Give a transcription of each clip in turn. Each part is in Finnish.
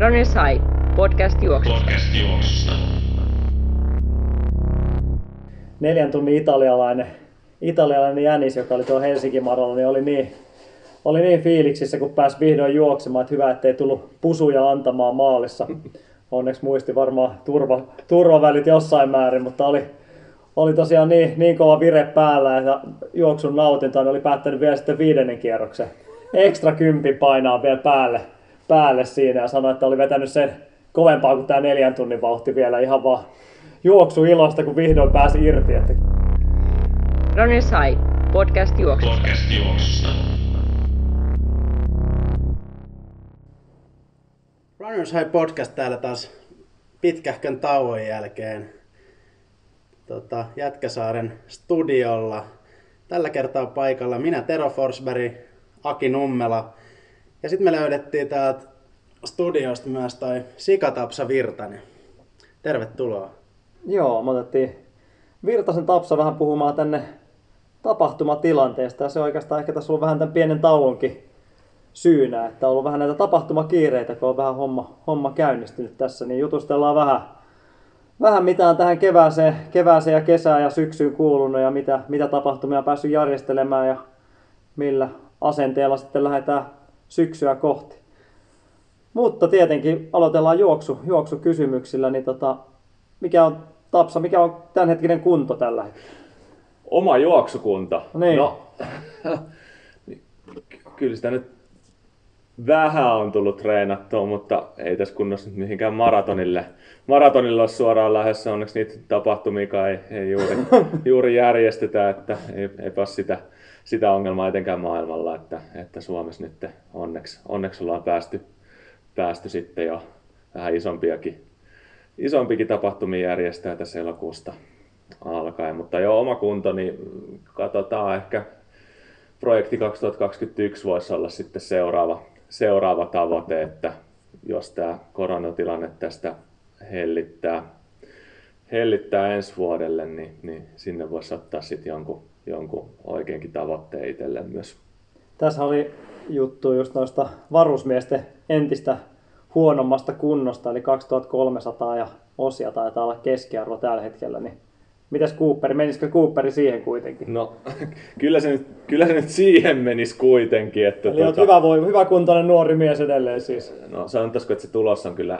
Runners High, podcast juoksusta. Podcast juoksusta. neljän tunnin italialainen, italialainen jänis, joka oli tuo Helsingin maralla, niin oli niin, oli niin fiiliksissä, kun pääsi vihdoin juoksemaan, että hyvä, ettei tullut pusuja antamaan maalissa. Onneksi muisti varmaan turva, turvavälit jossain määrin, mutta oli, oli tosiaan niin, niin kova vire päällä, että juoksun nautinto niin oli päättänyt vielä sitten viidennen kierroksen. Ekstra kympi painaa vielä päälle, päälle siinä ja sanoi, että oli vetänyt sen kovempaa kuin tämä neljän tunnin vauhti vielä ihan vaan juoksu ilosta, kun vihdoin pääsi irti. Että Runners High, podcast juoksusta. Podcast juoksusta. Runners High Podcast täällä taas pitkähkön tauon jälkeen tota, Jätkäsaaren studiolla. Tällä kertaa paikalla minä Tero Forsberg, Aki Nummela ja sitten me löydettiin täältä studiosta myös toi Sikatapsa Virtanen. Tervetuloa. Joo, me otettiin Virtasen Tapsa vähän puhumaan tänne tapahtumatilanteesta ja se oikeastaan ehkä tässä on ollut vähän tämän pienen tauonkin syynä, että on ollut vähän näitä tapahtumakiireitä, kun on vähän homma, homma käynnistynyt tässä, niin jutustellaan vähän, vähän mitä on tähän kevääseen, kevääseen ja kesään ja syksyyn kuulunut ja mitä, mitä tapahtumia on päässyt järjestelemään ja millä asenteella sitten lähdetään syksyä kohti. Mutta tietenkin aloitellaan juoksu, juoksukysymyksillä, niin tota, mikä on Tapsa, mikä on tämänhetkinen kunto tällä hetkellä? Oma juoksukunta. Niin. No, kyllä sitä nyt vähän on tullut treenattua, mutta ei tässä kunnossa nyt mihinkään maratonille. Maratonilla ole suoraan lähdössä, onneksi niitä tapahtumia ei, ei juuri, juuri järjestetä, että ei, ole sitä, sitä ongelmaa etenkään maailmalla, että, että Suomessa nyt onneksi, onneksi ollaan päästy, päästy sitten jo vähän isompiakin, isompikin tapahtumia järjestää tässä elokuusta alkaen, mutta jo oma kunto, niin katsotaan ehkä projekti 2021 voisi olla sitten seuraava, seuraava tavoite, että jos tämä koronatilanne tästä hellittää, hellittää ensi vuodelle, niin, niin sinne voisi ottaa sitten jonkun, jonkun oikeinkin tavoitteen itselle myös. Tässä oli juttu just noista varusmiesten entistä huonommasta kunnosta, eli 2300 ja osia taitaa olla keskiarvo tällä hetkellä, niin Mitäs Cooperi, menisikö Cooperi siihen kuitenkin? No, kyllä se nyt, kyllä se nyt siihen menisi kuitenkin. Että Eli tota... hyvä, voi, hyvä kuntoinen nuori mies edelleen siis. No sanotaanko, että se tulos on kyllä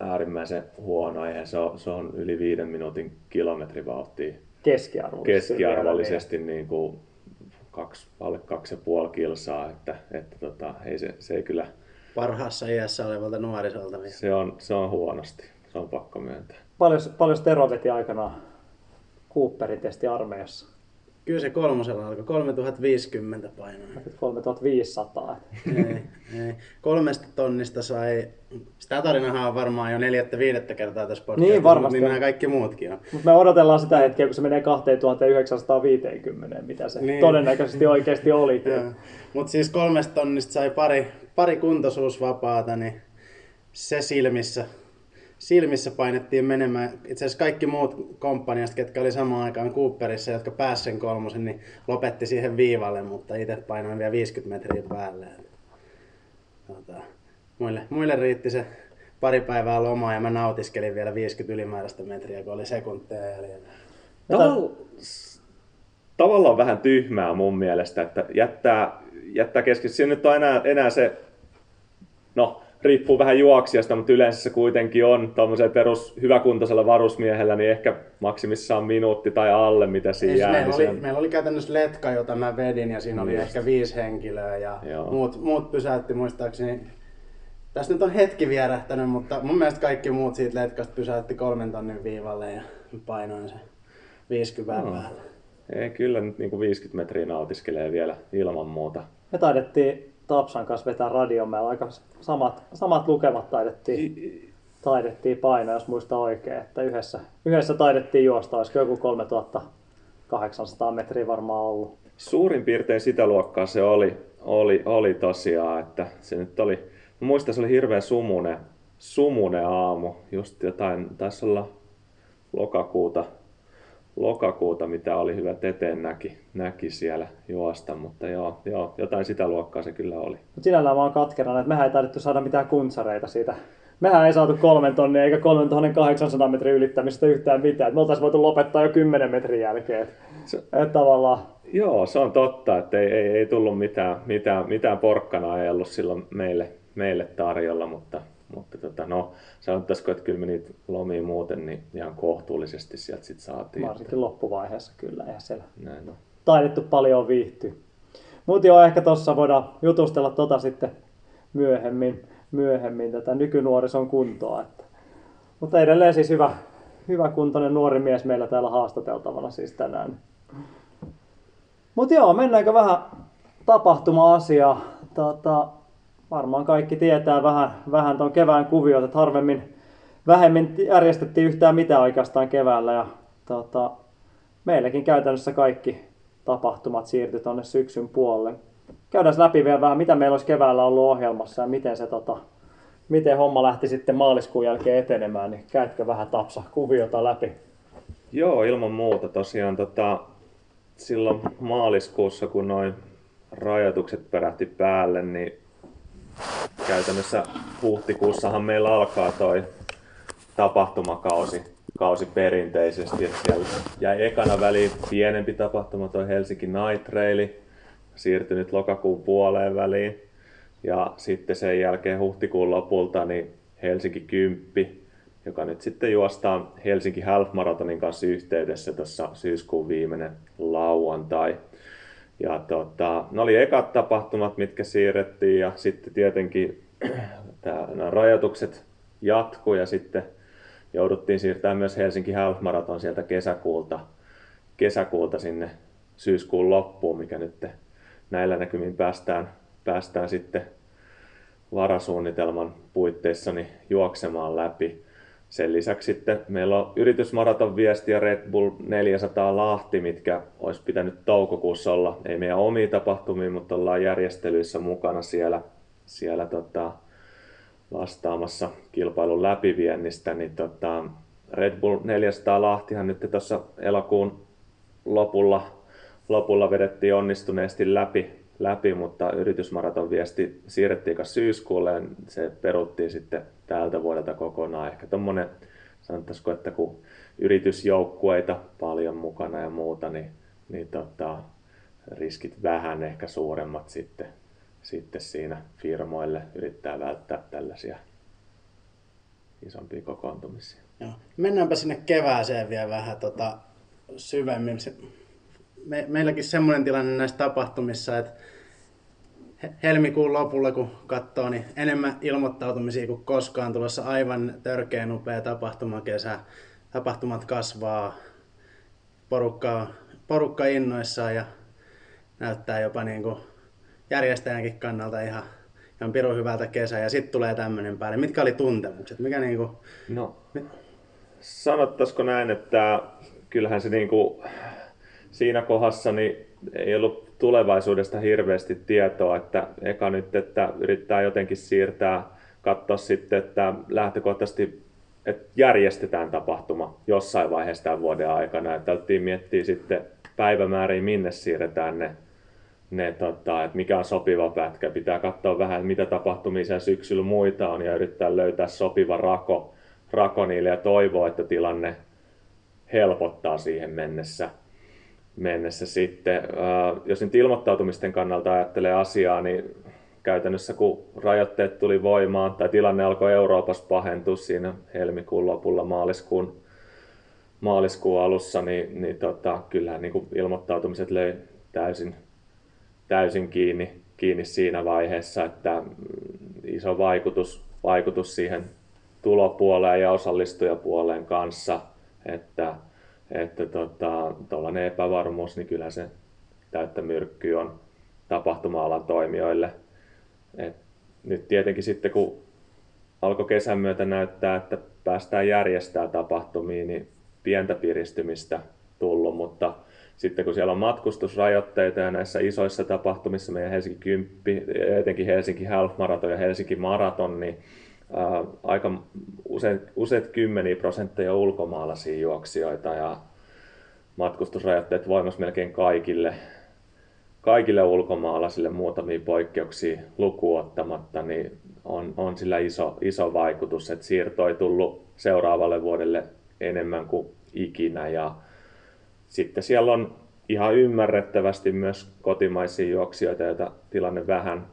äärimmäisen huono. Eihän se, on, se on yli viiden minuutin kilometrivauhtia keskiarvollisesti, keskiarvollisesti niin kuin kaksi, alle kaksi ja puoli kilsaa, että, että tota, ei se, se ei kyllä... Parhaassa iässä olevalta nuorisolta. Vielä. Se on, se on huonosti, se on pakko myöntää. Paljon, paljon Tero veti aikanaan Cooperin testi armeijassa? Kyllä se kolmosella alkoi, 3050 painoa. 3500. ei, ei. Kolmesta tonnista sai, sitä tarinahan on varmaan jo neljättä viidettä kertaa tässä podcastissa, niin, varmasti. niin nämä kaikki muutkin on. Mutta me odotellaan sitä hetkeä, kun se menee 2950, mitä se niin. todennäköisesti oikeasti oli. Mutta siis kolmesta tonnista sai pari, pari kuntoisuusvapaata, niin se silmissä silmissä painettiin menemään. Itse asiassa kaikki muut komppaniasta, ketkä oli samaan aikaan Cooperissa, jotka pääsivät sen kolmosen, niin lopetti siihen viivalle, mutta itse painoin vielä 50 metriä päälle. Tota, muille, muille riitti se pari päivää lomaa ja mä nautiskelin vielä 50 ylimääräistä metriä, kun oli sekunteja jäljellä. Tavall... Tavallaan vähän tyhmää mun mielestä, että jättää, jättää kesken. Siinä nyt on enää, enää se, no riippuu vähän juoksijasta, mutta yleensä se kuitenkin on tuommoisella perus hyväkuntoisella varusmiehellä, niin ehkä maksimissaan minuutti tai alle, mitä siinä jää. Meillä, niin oli, meillä oli käytännössä letka, jota mä vedin, ja siinä oli Just. ehkä viisi henkilöä, ja muut, muut pysäytti muistaakseni. Tässä nyt on hetki vierähtänyt, mutta mun mielestä kaikki muut siitä letkasta pysäytti kolmen tonnin viivalle, ja painoin se 50 no. päälle. Ei, kyllä nyt niin kuin 50 metriä nautiskelee vielä ilman muuta. Me taidettiin Tapsan kanssa vetää radiomäellä aika samat, samat lukemat taidettiin, taidettiin painaa, jos muista oikein. Että yhdessä, yhdessä taidettiin juosta, olisiko joku 3800 metriä varmaan ollut. Suurin piirtein sitä luokkaa se oli, oli, oli tosiaan, että se nyt oli, mä muistan, se oli hirveän sumune, sumune aamu, just jotain, taisi olla lokakuuta, lokakuuta, mitä oli hyvä eteen näki, näki siellä juosta, mutta joo, joo, jotain sitä luokkaa se kyllä oli. Mutta sinällään mä oon katkerana, että mehän ei taidettu saada mitään kuntsareita siitä. Mehän ei saatu kolmen tonnia eikä 3800 metrin ylittämistä yhtään mitään. Me oltaisiin voitu lopettaa jo 10 metrin jälkeen. Se- Että tavallaan Joo, se on totta, että ei, ei, ei tullut mitään, mitään, mitään porkkana ei ollut silloin meille, meille tarjolla, mutta, mutta tota, no, sanottaisiko, että kyllä me niitä lomia muuten niin ihan kohtuullisesti sieltä sit saatiin. varsinkin loppuvaiheessa kyllä. Eihän siellä Näin on. taidettu paljon viihtyä. Mutta joo, ehkä tuossa voidaan jutustella tota sitten myöhemmin, myöhemmin tätä nykynuorison kuntoa. Että. Mutta edelleen siis hyvä, hyvä kuntoinen nuori mies meillä täällä haastateltavana siis tänään. Mutta joo, mennäänkö vähän tapahtuma-asiaa. Tota, varmaan kaikki tietää vähän, vähän ton kevään kuviot, että harvemmin vähemmin järjestettiin yhtään mitään oikeastaan keväällä. Ja, tota, meilläkin käytännössä kaikki tapahtumat siirtyi tuonne syksyn puolelle. Käydään läpi vielä vähän, mitä meillä olisi keväällä ollut ohjelmassa ja miten, se, tota, miten homma lähti sitten maaliskuun jälkeen etenemään. Niin käytkö vähän tapsa kuviota läpi? Joo, ilman muuta. Tosiaan tota, silloin maaliskuussa, kun noin rajoitukset perähti päälle, niin käytännössä huhtikuussahan meillä alkaa toi tapahtumakausi kausi perinteisesti. Että siellä jäi ekana väliin pienempi tapahtuma, toi Helsinki Night Trail, siirtynyt lokakuun puoleen väliin. Ja sitten sen jälkeen huhtikuun lopulta niin Helsinki 10, joka nyt sitten juostaan Helsinki Half Marathonin kanssa yhteydessä tuossa syyskuun viimeinen lauantai. Ja tota, ne oli ekat tapahtumat, mitkä siirrettiin ja sitten tietenkin tää, nämä rajoitukset jatkuu ja sitten jouduttiin siirtämään myös Helsinki Half Marathon sieltä kesäkuulta, kesäkuulta sinne syyskuun loppuun, mikä nyt näillä näkymin päästään, päästään sitten varasuunnitelman puitteissa niin juoksemaan läpi. Sen lisäksi sitten meillä on yritysmaraton viesti ja Red Bull 400 Lahti, mitkä olisi pitänyt toukokuussa olla, ei meidän omia tapahtumia, mutta ollaan järjestelyissä mukana siellä, siellä tota, vastaamassa kilpailun läpiviennistä, niin tota, Red Bull 400 Lahtihan nyt tuossa elokuun lopulla, lopulla vedettiin onnistuneesti läpi, läpi, mutta yritysmaraton viesti siirrettiin syyskuulle ja se peruttiin sitten tältä vuodelta kokonaan. Ehkä tuommoinen, sanottaisiko, että kun yritysjoukkueita paljon mukana ja muuta, niin, niin tota, riskit vähän ehkä suuremmat sitten, sitten siinä firmoille yrittää välttää tällaisia isompia kokoontumisia. Joo. Mennäänpä sinne kevääseen vielä vähän tota, syvemmin. Me, meilläkin semmoinen tilanne näissä tapahtumissa, että he- helmikuun lopulla kun katsoo, niin enemmän ilmoittautumisia kuin koskaan tulossa aivan törkeä upea tapahtumakesä. Tapahtumat kasvaa, porukka, porukka innoissaan ja näyttää jopa niin kuin järjestäjänkin kannalta ihan, ihan pirun hyvältä kesä ja sitten tulee tämmöinen päälle. Mitkä oli tuntemukset? Mikä niin kuin, No, sanottaisiko näin, että kyllähän se niinku, siinä kohdassa niin ei ollut tulevaisuudesta hirveästi tietoa, että eka nyt, että yrittää jotenkin siirtää, katsoa sitten, että lähtökohtaisesti että järjestetään tapahtuma jossain vaiheessa tämän vuoden aikana. Että alettiin miettiä sitten päivämääriä, minne siirretään ne, ne tota, että mikä on sopiva pätkä. Pitää katsoa vähän, mitä tapahtumia siellä syksyllä muita on ja yrittää löytää sopiva rako, rako niille ja toivoa, että tilanne helpottaa siihen mennessä. Mennessä sitten. Ää, Jos nyt ilmoittautumisten kannalta ajattelee asiaa, niin käytännössä kun rajoitteet tuli voimaan tai tilanne alkoi Euroopassa pahentua siinä helmikuun lopulla maaliskuun, maaliskuun alussa, niin, niin tota, kyllähän niin kuin ilmoittautumiset löi täysin, täysin kiinni, kiinni siinä vaiheessa, että iso vaikutus, vaikutus siihen tulopuoleen ja osallistujapuoleen kanssa, että että tota, tuollainen epävarmuus, niin kyllä se täyttä myrkky on tapahtuma-alan toimijoille. Et nyt tietenkin sitten kun alkoi kesän myötä näyttää, että päästään järjestämään tapahtumia, niin pientä piristymistä tullut, mutta sitten kun siellä on matkustusrajoitteita ja näissä isoissa tapahtumissa, meidän Helsinki 10, etenkin Helsinki Half Marathon ja Helsinki Maraton, niin ää, aika usein, useat kymmeniä prosentteja ulkomaalaisia juoksijoita ja, matkustusrajoitteet voimassa melkein kaikille, kaikille ulkomaalaisille muutamia poikkeuksia lukuottamatta, niin on, on sillä iso, iso vaikutus, että siirto ei tullut seuraavalle vuodelle enemmän kuin ikinä. Ja sitten siellä on ihan ymmärrettävästi myös kotimaisia juoksijoita, joita tilanne vähän,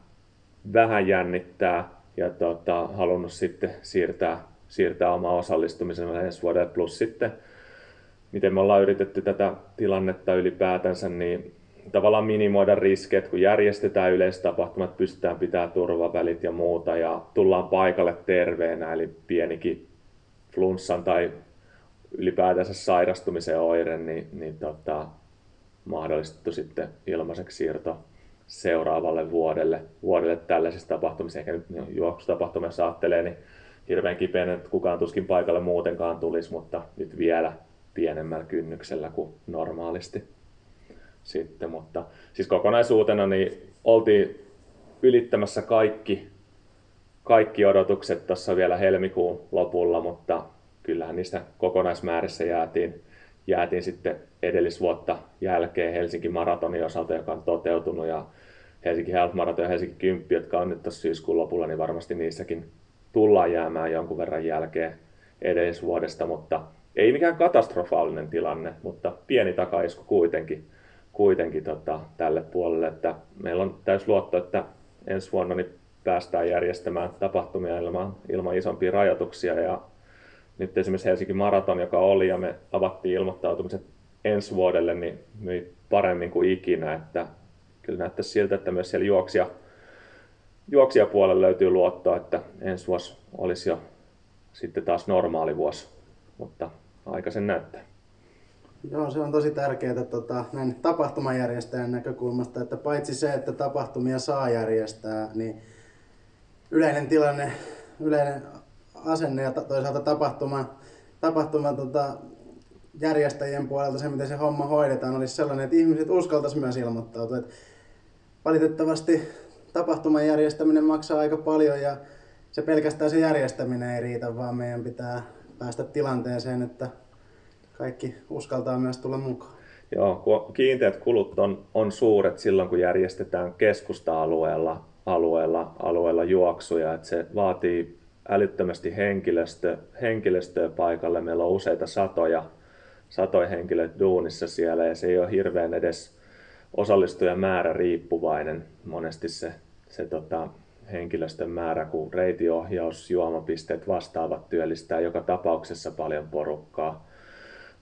vähän jännittää ja tota, halunnut sitten siirtää, siirtää oma osallistumisen ensi vuodelle. Plus sitten, miten me ollaan yritetty tätä tilannetta ylipäätänsä, niin tavallaan minimoida riskit, kun järjestetään yleistapahtumat, pystytään pitämään turvavälit ja muuta ja tullaan paikalle terveenä, eli pienikin flunssan tai ylipäätänsä sairastumisen oire, niin, niin tota, mahdollistettu sitten ilmaiseksi siirto seuraavalle vuodelle, vuodelle tällaisissa tapahtumissa. Ehkä nyt juoksutapahtumissa ajattelee, niin hirveän kipeän, että kukaan tuskin paikalle muutenkaan tulisi, mutta nyt vielä pienemmällä kynnyksellä kuin normaalisti. Sitten, mutta siis kokonaisuutena niin oltiin ylittämässä kaikki, kaikki odotukset tuossa vielä helmikuun lopulla, mutta kyllähän niistä kokonaismäärissä jäätiin, jäätiin sitten edellisvuotta jälkeen Helsinki Maratonin osalta, joka on toteutunut ja Helsinki Health Marathon ja Helsinki 10, jotka on nyt tuossa syyskuun lopulla, niin varmasti niissäkin tullaan jäämään jonkun verran jälkeen edellisvuodesta, mutta ei mikään katastrofaalinen tilanne, mutta pieni takaisku kuitenkin, kuitenkin tota, tälle puolelle, että meillä on täys luotto, että ensi vuonna niin päästään järjestämään tapahtumia ilman, ilman isompia rajoituksia. Ja nyt esimerkiksi Helsingin maraton, joka oli ja me avattiin ilmoittautumiset ensi vuodelle, niin myi paremmin kuin ikinä, että kyllä näyttäisi siltä, että myös siellä juoksia, juoksijapuolella löytyy luottoa, että ensi vuosi olisi jo sitten taas normaali vuosi, mutta aika sen näyttää. Joo, se on tosi tärkeää tota, näin tapahtumajärjestäjän näkökulmasta, että paitsi se, että tapahtumia saa järjestää, niin yleinen tilanne, yleinen asenne ja toisaalta tapahtuma, tapahtuma tota, järjestäjien puolelta se, miten se homma hoidetaan, olisi sellainen, että ihmiset uskaltaisivat myös ilmoittautua. Et valitettavasti tapahtuman järjestäminen maksaa aika paljon ja se pelkästään se järjestäminen ei riitä, vaan meidän pitää päästä tilanteeseen, että kaikki uskaltaa myös tulla mukaan. Joo, kun kiinteät kulut on, on suuret silloin, kun järjestetään keskusta-alueella alueella, alueella juoksuja, että se vaatii älyttömästi henkilöstö, henkilöstöä paikalle. Meillä on useita satoja, satoja henkilöitä duunissa siellä ja se ei ole hirveän edes osallistujan määrä riippuvainen monesti se, se tota, henkilöstön määrä, kun reitiohjaus, juomapisteet vastaavat työllistää joka tapauksessa paljon porukkaa,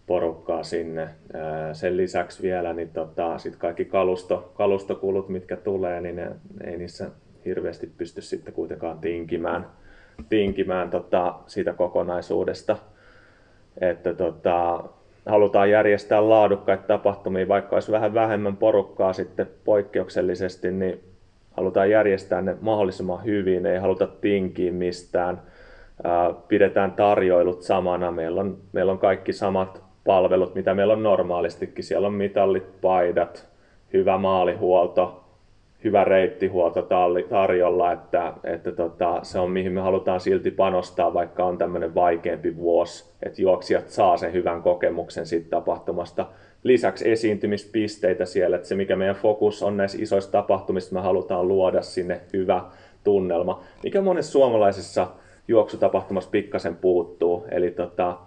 porukkaa sinne. Sen lisäksi vielä niin tota, sit kaikki kalusto, kalustokulut, mitkä tulee, niin ne, ei niissä hirveästi pysty sitten kuitenkaan tinkimään, tinkimään tota, siitä kokonaisuudesta. Että tota, halutaan järjestää laadukkaita tapahtumia, vaikka olisi vähän vähemmän porukkaa sitten poikkeuksellisesti, niin halutaan järjestää ne mahdollisimman hyvin, ei haluta tinkiä mistään. Pidetään tarjoilut samana, meillä on, meillä on kaikki samat palvelut, mitä meillä on normaalistikin. Siellä on mitallit, paidat, hyvä maalihuolto, hyvä reittihuolto tarjolla, että, että tota, se on mihin me halutaan silti panostaa, vaikka on tämmöinen vaikeampi vuosi, että juoksijat saa sen hyvän kokemuksen siitä tapahtumasta. Lisäksi esiintymispisteitä siellä, että se mikä meidän fokus on näissä isoissa tapahtumissa, me halutaan luoda sinne hyvä tunnelma, mikä monessa suomalaisessa juoksutapahtumassa pikkasen puuttuu. Eli tota,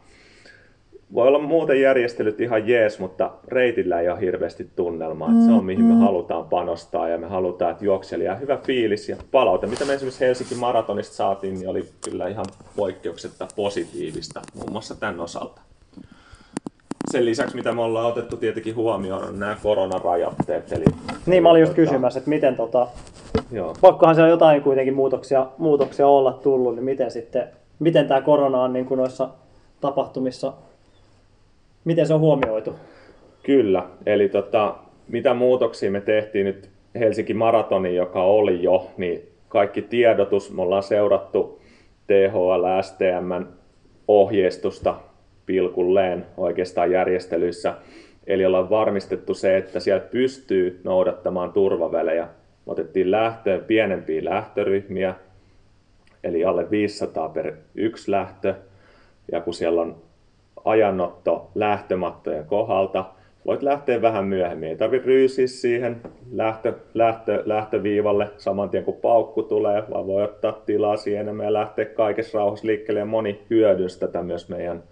voi olla muuten järjestelyt ihan jees, mutta reitillä ei ole hirveästi tunnelmaa. Mm, se on mihin me mm. halutaan panostaa ja me halutaan, että juokselija hyvä fiilis ja palaute. Mitä me esimerkiksi Helsingin maratonista saatiin, niin oli kyllä ihan poikkeuksetta positiivista, muun muassa tämän osalta. Sen lisäksi, mitä me ollaan otettu tietenkin huomioon, on nämä koronarajoitteet. Eli, niin, mä olin just tota- kysymässä, että miten tota, Joo. pakkohan siellä jotain kuitenkin muutoksia, muutoksia olla tullut, niin miten sitten, miten tämä korona on niin kuin noissa tapahtumissa Miten se on huomioitu? Kyllä, eli tota, mitä muutoksia me tehtiin nyt Helsinki Maratoni, joka oli jo, niin kaikki tiedotus, me ollaan seurattu THL, STM ohjeistusta pilkulleen oikeastaan järjestelyissä. Eli ollaan varmistettu se, että siellä pystyy noudattamaan turvavälejä. Me otettiin lähtöön pienempiä lähtöryhmiä, eli alle 500 per yksi lähtö. Ja kun siellä on ajanotto lähtömattojen kohdalta, voit lähteä vähän myöhemmin. Ei tarvitse ryysiä siihen lähtö, lähtö, lähtöviivalle saman tien kun paukku tulee, vaan voi ottaa tilaa siihen ja lähteä kaikessa rauhassa liikkeelle. Ja moni hyödynsi tätä myös meidän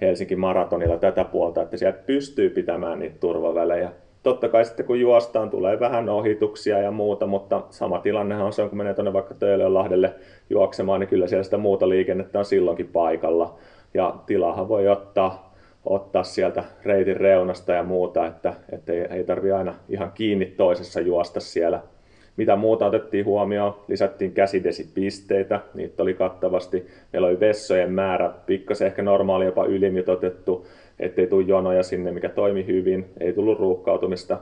Helsinki Maratonilla tätä puolta, että sieltä pystyy pitämään niitä turvavälejä. Totta kai sitten kun juostaan tulee vähän ohituksia ja muuta, mutta sama tilannehan on se, kun menee tuonne vaikka Töölönlahdelle juoksemaan, niin kyllä siellä sitä muuta liikennettä on silloinkin paikalla. Ja tilahan voi ottaa, ottaa sieltä reitin reunasta ja muuta, että, että ei, ei tarvi aina ihan kiinni toisessa juosta siellä. Mitä muuta otettiin huomioon? Lisättiin käsidesipisteitä, niitä oli kattavasti. Meillä oli vessojen määrä, pikkasen ehkä normaali jopa ylimitotettu, ettei tule jonoja sinne, mikä toimi hyvin. Ei tullut ruuhkautumista.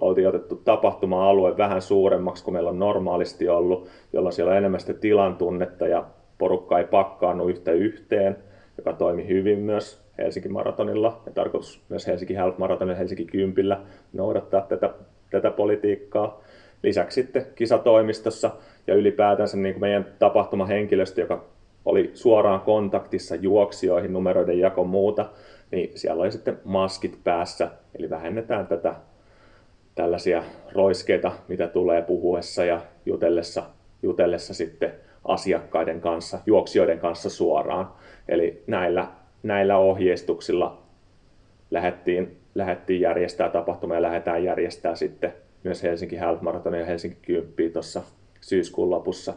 Oltiin otettu tapahtuma-alue vähän suuremmaksi kuin meillä on normaalisti ollut, jolloin siellä on enemmän sitä tilan tunnetta ja porukka ei pakkaannu yhtä yhteen, joka toimi hyvin myös Helsinki Maratonilla ja tarkoitus myös Helsinki Half Marathonilla ja Helsinki Kympillä noudattaa tätä, tätä politiikkaa. Lisäksi sitten kisatoimistossa ja ylipäätänsä niin kuin meidän tapahtumahenkilöstö, joka oli suoraan kontaktissa juoksijoihin, numeroiden jako muuta, niin siellä oli sitten maskit päässä, eli vähennetään tätä tällaisia roiskeita, mitä tulee puhuessa ja jutellessa, jutellessa sitten asiakkaiden kanssa, juoksijoiden kanssa suoraan. Eli näillä, näillä ohjeistuksilla lähdettiin, lähdettiin järjestää tapahtumia ja lähdetään järjestää sitten myös Helsinki Half Marathon ja Helsinki 10 tuossa syyskuun lopussa.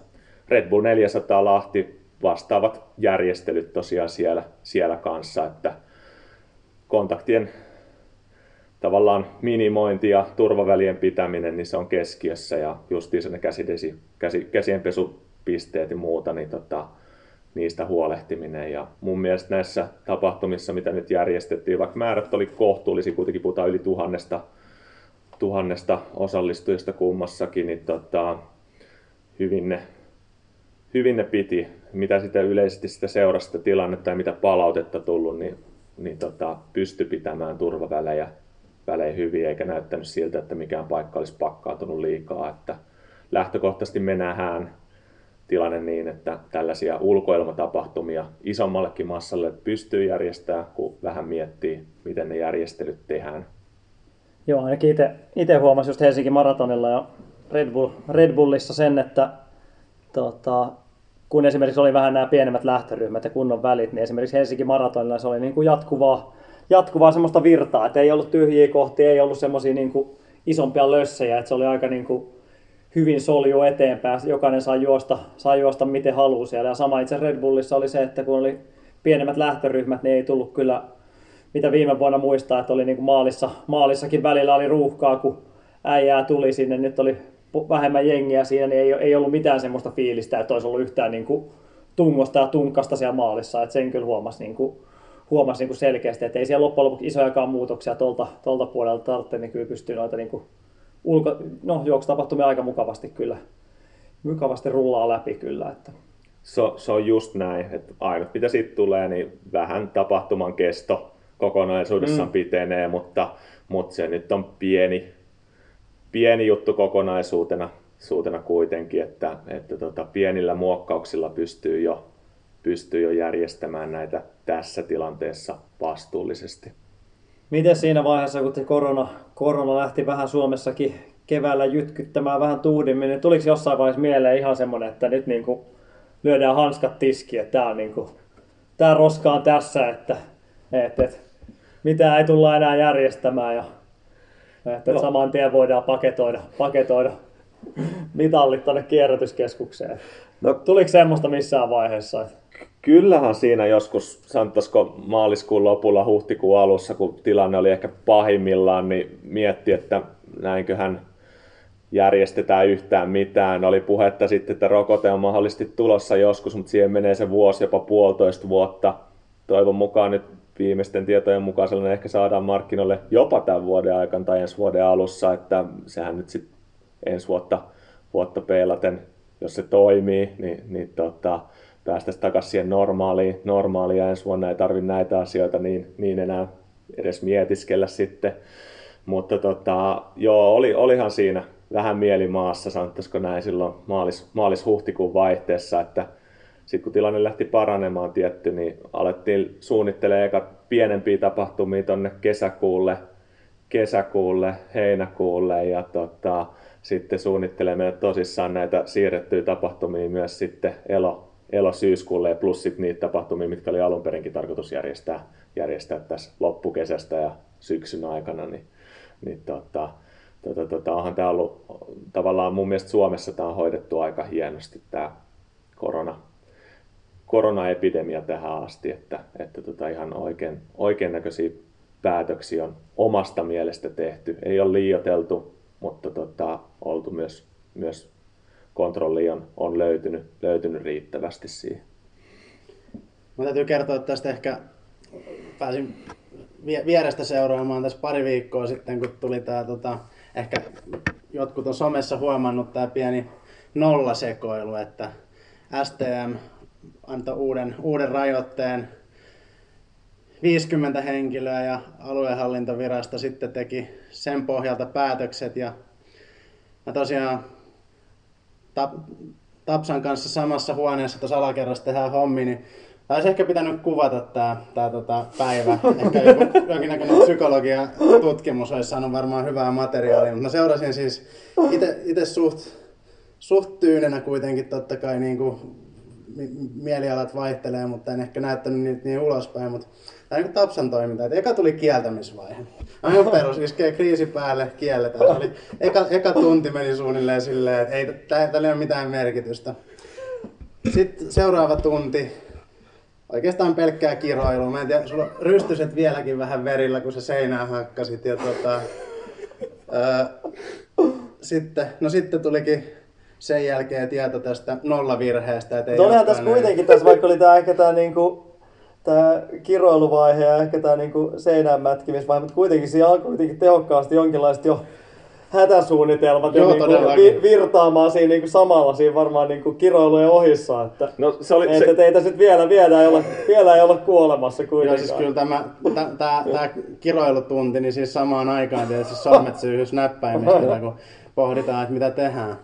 Red Bull 400 Lahti vastaavat järjestelyt tosiaan siellä, siellä kanssa, että kontaktien tavallaan minimointi ja turvavälien pitäminen, niin se on keskiössä ja justiin ne käsidesi, käsi, käsienpesupisteet ja muuta, niin tota, niistä huolehtiminen. Ja mun mielestä näissä tapahtumissa, mitä nyt järjestettiin, vaikka määrät oli kohtuullisia, kuitenkin puhutaan yli tuhannesta, tuhannesta osallistujista kummassakin, niin tota, hyvin, ne, hyvin ne piti. Mitä sitä yleisesti sitä seurasi sitä tilannetta ja mitä palautetta tullut, niin, niin tota, pysty pitämään turvavälejä välejä hyvin, eikä näyttänyt siltä, että mikään paikka olisi pakkaantunut liikaa. Että lähtökohtaisesti me nähdään tilanne niin, että tällaisia ulkoilmatapahtumia isommallekin massalle pystyy järjestämään, kun vähän miettii, miten ne järjestelyt tehdään. Joo, ainakin itse huomasin just Helsingin maratonilla ja Red, Bull, Red Bullissa sen, että tota, kun esimerkiksi oli vähän nämä pienemmät lähtöryhmät ja kunnon välit, niin esimerkiksi Helsingin maratonilla se oli niin kuin jatkuvaa, jatkuvaa semmoista virtaa, että ei ollut tyhjiä kohtia, ei ollut semmoisia niin kuin isompia lössejä, että se oli aika niin kuin hyvin solju eteenpäin. Jokainen saa juosta, saa juosta miten haluaa siellä. Ja sama itse Red Bullissa oli se, että kun oli pienemmät lähtöryhmät, niin ei tullut kyllä, mitä viime vuonna muistaa, että oli niin kuin maalissa, maalissakin välillä oli ruuhkaa, kun äijää tuli sinne. Nyt oli vähemmän jengiä siinä, niin ei, ei ollut mitään semmoista fiilistä, että olisi ollut yhtään niin kuin tungosta ja tunkasta siellä maalissa. Että sen kyllä huomasi, niin kuin, huomasi niin kuin selkeästi, että ei siellä loppujen lopuksi isojakaan muutoksia tuolta, tuolta puolelta tarvitse, niin kyllä pystyy noita niin kuin ulko, no, juoksutapahtumia aika mukavasti kyllä, mukavasti rullaa läpi kyllä. Että. Se, se on just näin, että ainut mitä siitä tulee, niin vähän tapahtuman kesto kokonaisuudessaan mm. pitenee, mutta, mutta se nyt on pieni, pieni juttu kokonaisuutena suutena kuitenkin, että, että tota, pienillä muokkauksilla pystyy jo, pystyy jo järjestämään näitä tässä tilanteessa vastuullisesti. Miten siinä vaiheessa, kun korona, korona lähti vähän Suomessakin keväällä jytkyttämään vähän tuudimmin, niin tuliko jossain vaiheessa mieleen ihan semmoinen, että nyt niin kuin lyödään hanskat tiskiin, että tämä, on niin kuin, tämä roska on tässä, että, että, että mitä ei tulla enää järjestämään ja että no. saman tien voidaan paketoida, paketoida mitallit tuonne kierrätyskeskukseen. No. Tuliko semmoista missään vaiheessa? Kyllähän siinä joskus, sanottaisiko maaliskuun lopulla, huhtikuun alussa, kun tilanne oli ehkä pahimmillaan, niin mietti, että näinköhän järjestetään yhtään mitään. Oli puhetta sitten, että rokote on mahdollisesti tulossa joskus, mutta siihen menee se vuosi, jopa puolitoista vuotta. Toivon mukaan nyt viimeisten tietojen mukaan sellainen ehkä saadaan markkinoille jopa tämän vuoden aikana tai ensi vuoden alussa, että sehän nyt sitten ensi vuotta, vuotta peilaten, jos se toimii, niin, niin tota, päästäisiin takaisin siihen normaaliin, normaaliin ja ensi vuonna ei tarvitse näitä asioita niin, niin enää edes mietiskellä sitten. Mutta tota, joo, oli, olihan siinä vähän mielimaassa, sanottaisiko näin silloin maalis, maalis-huhtikuun vaihteessa, että sitten kun tilanne lähti paranemaan tietty, niin alettiin suunnittelemaan eka pienempiä tapahtumia tonne kesäkuulle. kesäkuulle, heinäkuulle ja tota, sitten suunnittelemme tosissaan näitä siirrettyjä tapahtumia myös sitten elo, elo-syyskuulle plus sitten niitä tapahtumia, mitkä oli alun perinkin tarkoitus järjestää, järjestää tässä loppukesästä ja syksyn aikana, niin, niin tota, tota, tota, onhan tämä ollut tavallaan mun mielestä Suomessa tämä on hoidettu aika hienosti tämä korona, koronaepidemia tähän asti, että, että tota ihan oikein, oikein näköisiä päätöksiä on omasta mielestä tehty. Ei ole liioteltu, mutta tota, oltu myös, myös kontrolli on, on löytynyt, löytynyt riittävästi siihen. Mä täytyy kertoa että tästä ehkä, pääsin vierestä seuraamaan tässä pari viikkoa sitten, kun tuli tämä, tota, ehkä jotkut on somessa huomannut tämä pieni nollasekoilu, että STM antoi uuden, uuden rajoitteen 50 henkilöä ja aluehallintovirasto sitten teki sen pohjalta päätökset ja mä tosiaan Tapsan kanssa samassa huoneessa tuossa alakerrassa tehdään hommi, niin olisi ehkä pitänyt kuvata tämä, tämä tota päivä. Ehkä joku, jonkinnäköinen psykologia tutkimus olisi saanut varmaan hyvää materiaalia, mutta mä seurasin siis itse suht, suht tyynenä kuitenkin totta kai niin kuin mielialat vaihtelee, mutta en ehkä näyttänyt niitä niin ulospäin. Mutta tämä on niin Tapsan toiminta. että eka tuli kieltämisvaihe. Aivan perus, iskee kriisi päälle, kielletään. Eka, eka tunti meni suunnilleen silleen, että ei, tällä ei ole mitään merkitystä. Sitten seuraava tunti, oikeastaan pelkkää kiroilua. Mä en tiedä, sulla rystyset vieläkin vähän verillä, kun se seinää hakkasit. Ja tota, ää, sitten, no sitten tulikin sen jälkeen tieto tästä nollavirheestä. Että ei tässä näin. kuitenkin, tässä, vaikka oli tämä ehkä tämä niinku, tämä kiroiluvaihe ja ehkä tämä niinku seinään mätkimisvaihe, mutta kuitenkin siinä alkoi kuitenkin tehokkaasti jonkinlaista jo hätäsuunnitelmat Joo, ja niin vi, virtaamaan siinä niin kuin samalla siinä varmaan niin kuin kiroilujen ohissa. Että, no, se oli, että se... teitä sitten vielä, vielä, ei olla, vielä ei olla kuolemassa kuitenkaan. Joo, siis kyllä tämä, tämä, tämä kiroilutunti, niin siis samaan aikaan tietysti sormet syyhys näppäimistä, kun pohditaan, että mitä tehdään.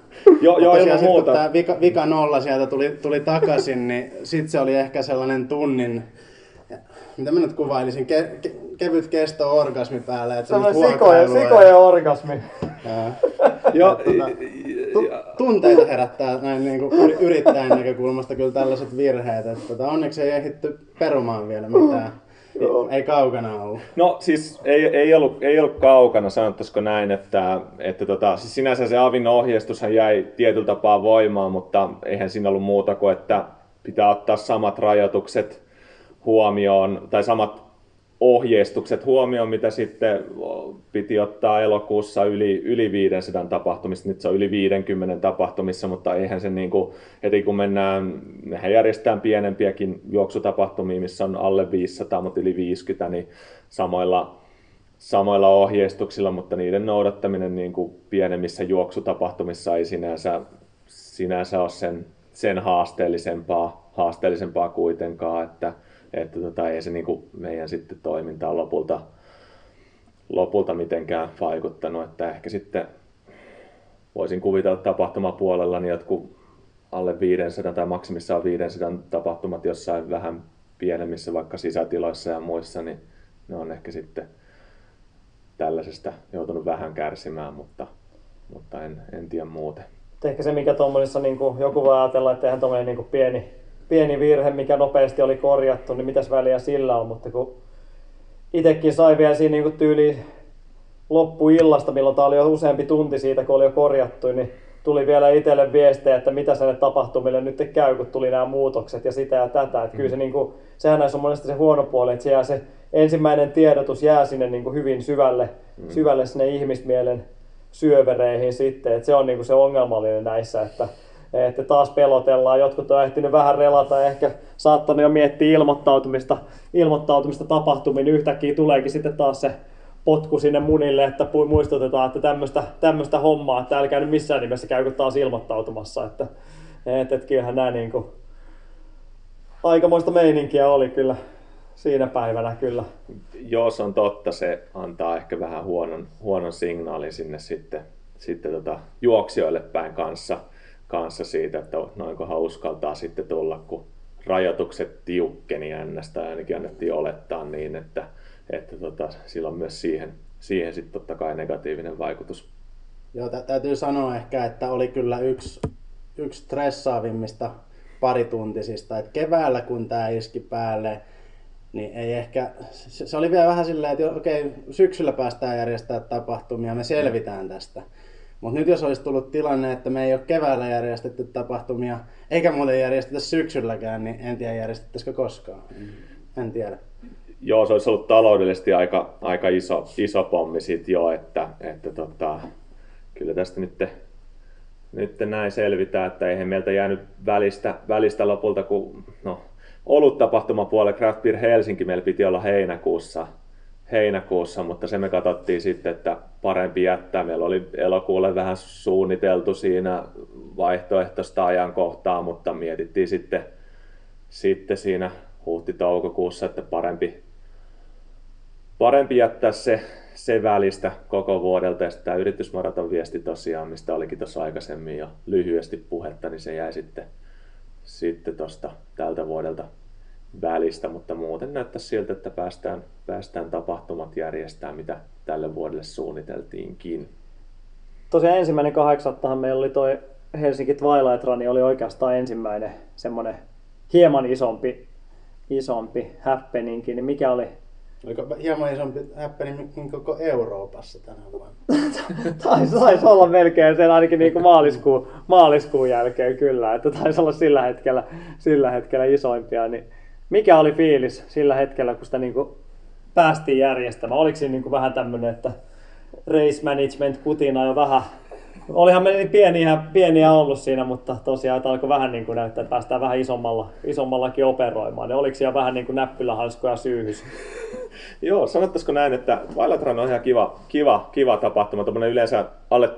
Joo, jo, ilman muuta. Kun tämä vika, vika nolla sieltä tuli, tuli takaisin, niin sitten se oli ehkä sellainen tunnin, mitä mä nyt kuvailisin, ke, ke, kevyt kesto orgasmi päällä. Että se on sikojen, sikojen orgasmi. Joo, tuota, tunteita herättää näin niin kuin yrittäjän näkökulmasta kyllä tällaiset virheet. Että tota, onneksi ei ehditty perumaan vielä mitään. Joo. Ei kaukana ollut. No siis ei, ei, ollut, ei ollut kaukana, sanottaisiko näin, että, että tota, siis sinänsä se avin ohjeistushan jäi tietyllä tapaa voimaan, mutta eihän siinä ollut muuta kuin, että pitää ottaa samat rajoitukset huomioon, tai samat ohjeistukset huomioon, mitä sitten piti ottaa elokuussa yli, yli 500 tapahtumissa. Nyt se on yli 50 tapahtumissa, mutta eihän se niin kuin, heti kun mennään, mehän järjestetään pienempiäkin juoksutapahtumia, missä on alle 500, mutta yli 50, niin samoilla, samoilla ohjeistuksilla, mutta niiden noudattaminen niin kuin pienemmissä juoksutapahtumissa ei sinänsä, sinänsä ole sen, sen haasteellisempaa, haasteellisempaa kuitenkaan, että että tota, ei se niin kuin meidän sitten toimintaan lopulta, lopulta mitenkään vaikuttanut, että ehkä sitten voisin kuvitella tapahtumapuolella niin jotkut alle 500 tai maksimissaan 500 tapahtumat jossain vähän pienemmissä vaikka sisätiloissa ja muissa, niin ne on ehkä sitten tällaisesta joutunut vähän kärsimään, mutta, mutta en, en tiedä muuten. Ehkä se, mikä tuommoisessa niin joku voi ajatella, että eihän tuommoinen niin pieni pieni virhe, mikä nopeasti oli korjattu, niin mitäs väliä sillä on, mutta kun itsekin sai vielä siinä niin tyyli loppuillasta, milloin tämä oli jo useampi tunti siitä, kun oli jo korjattu, niin tuli vielä itselle viestejä, että mitä sinne tapahtumille nyt käy, kun tuli nämä muutokset ja sitä ja tätä. Että mm. kyllä se, niin kuin, sehän näissä on monesti se huono puoli, että se, jää se ensimmäinen tiedotus jää sinne niin kuin hyvin syvälle, mm. syvälle sinne ihmismielen syövereihin sitten. Että se on niin kuin se ongelmallinen näissä, että että taas pelotellaan. Jotkut on ehtinyt vähän relata, ehkä saattanut jo miettiä ilmoittautumista, ilmoittautumista tapahtumiin, yhtäkkiä tuleekin sitten taas se potku sinne munille, että muistutetaan, että tämmöistä, tämmöistä hommaa, että älkää nyt missään nimessä käykö taas ilmoittautumassa. Että, että, että kyllähän nämä niin kuin, aikamoista meininkiä oli kyllä siinä päivänä kyllä. Joo, se on totta. Se antaa ehkä vähän huonon, huonon signaalin sinne sitten, sitten tota, juoksijoille päin kanssa – kanssa siitä, että noinkohan uskaltaa sitten tulla, kun rajoitukset tiukkeni ennästä, ainakin annettiin olettaa niin, että, että tota, silloin myös siihen, siihen sitten totta kai negatiivinen vaikutus. Joo, tä- täytyy sanoa ehkä, että oli kyllä yksi, yksi stressaavimmista parituntisista. Et keväällä kun tämä iski päälle, niin ei ehkä, se, oli vielä vähän silleen, että okei, syksyllä päästään järjestämään tapahtumia, me selvitään tästä. Mutta nyt jos olisi tullut tilanne, että me ei ole keväällä järjestetty tapahtumia, eikä muuten järjestetä syksylläkään, niin en tiedä järjestettäisikö koskaan. En tiedä. Joo, se olisi ollut taloudellisesti aika, aika iso, iso pommi sit jo, että, että tota, kyllä tästä nyt, nyt näin selvitään, että eihän meiltä jäänyt välistä, välistä lopulta, kun no, ollut tapahtumapuolella Craft Beer Helsinki meillä piti olla heinäkuussa, heinäkuussa, mutta se me katsottiin sitten, että parempi jättää. Meillä oli elokuulle vähän suunniteltu siinä vaihtoehtoista ajankohtaa, mutta mietittiin sitten, sitten siinä huhti-toukokuussa, että parempi, parempi jättää se, se välistä koko vuodelta. Ja sitten tämä yritysmaraton viesti tosiaan, mistä olikin tuossa aikaisemmin jo lyhyesti puhetta, niin se jäi sitten, sitten tuosta tältä vuodelta välistä, mutta muuten näyttää siltä, että päästään, päästään tapahtumat järjestämään, mitä tälle vuodelle suunniteltiinkin. Tosiaan ensimmäinen kahdeksattahan meillä oli toi Helsinki Twilight Run, oli oikeastaan ensimmäinen semmoinen hieman isompi, isompi happeningi, niin mikä oli Oliko hieman isompi happening kuin koko Euroopassa tänä vuonna? taisi, taisi olla melkein sen ainakin niin kuin maaliskuun, maaliskuun jälkeen kyllä, että taisi olla sillä hetkellä, sillä hetkellä isoimpia. Niin mikä oli fiilis sillä hetkellä, kun sitä niin kuin päästiin järjestämään? Oliko siinä niin kuin vähän tämmöinen, että race management kutina jo vähän, olihan me niin pieniä, pieniä ollut siinä, mutta tosiaan että alkoi vähän niin kuin näyttää, että päästään vähän isommalla, isommallakin operoimaan. Niin oliko siellä vähän niin kuin näppylähanskoja syyhys? Joo, sanottaisiko näin, että Run on ihan kiva, kiva, kiva tapahtuma. Tuommoinen yleensä alle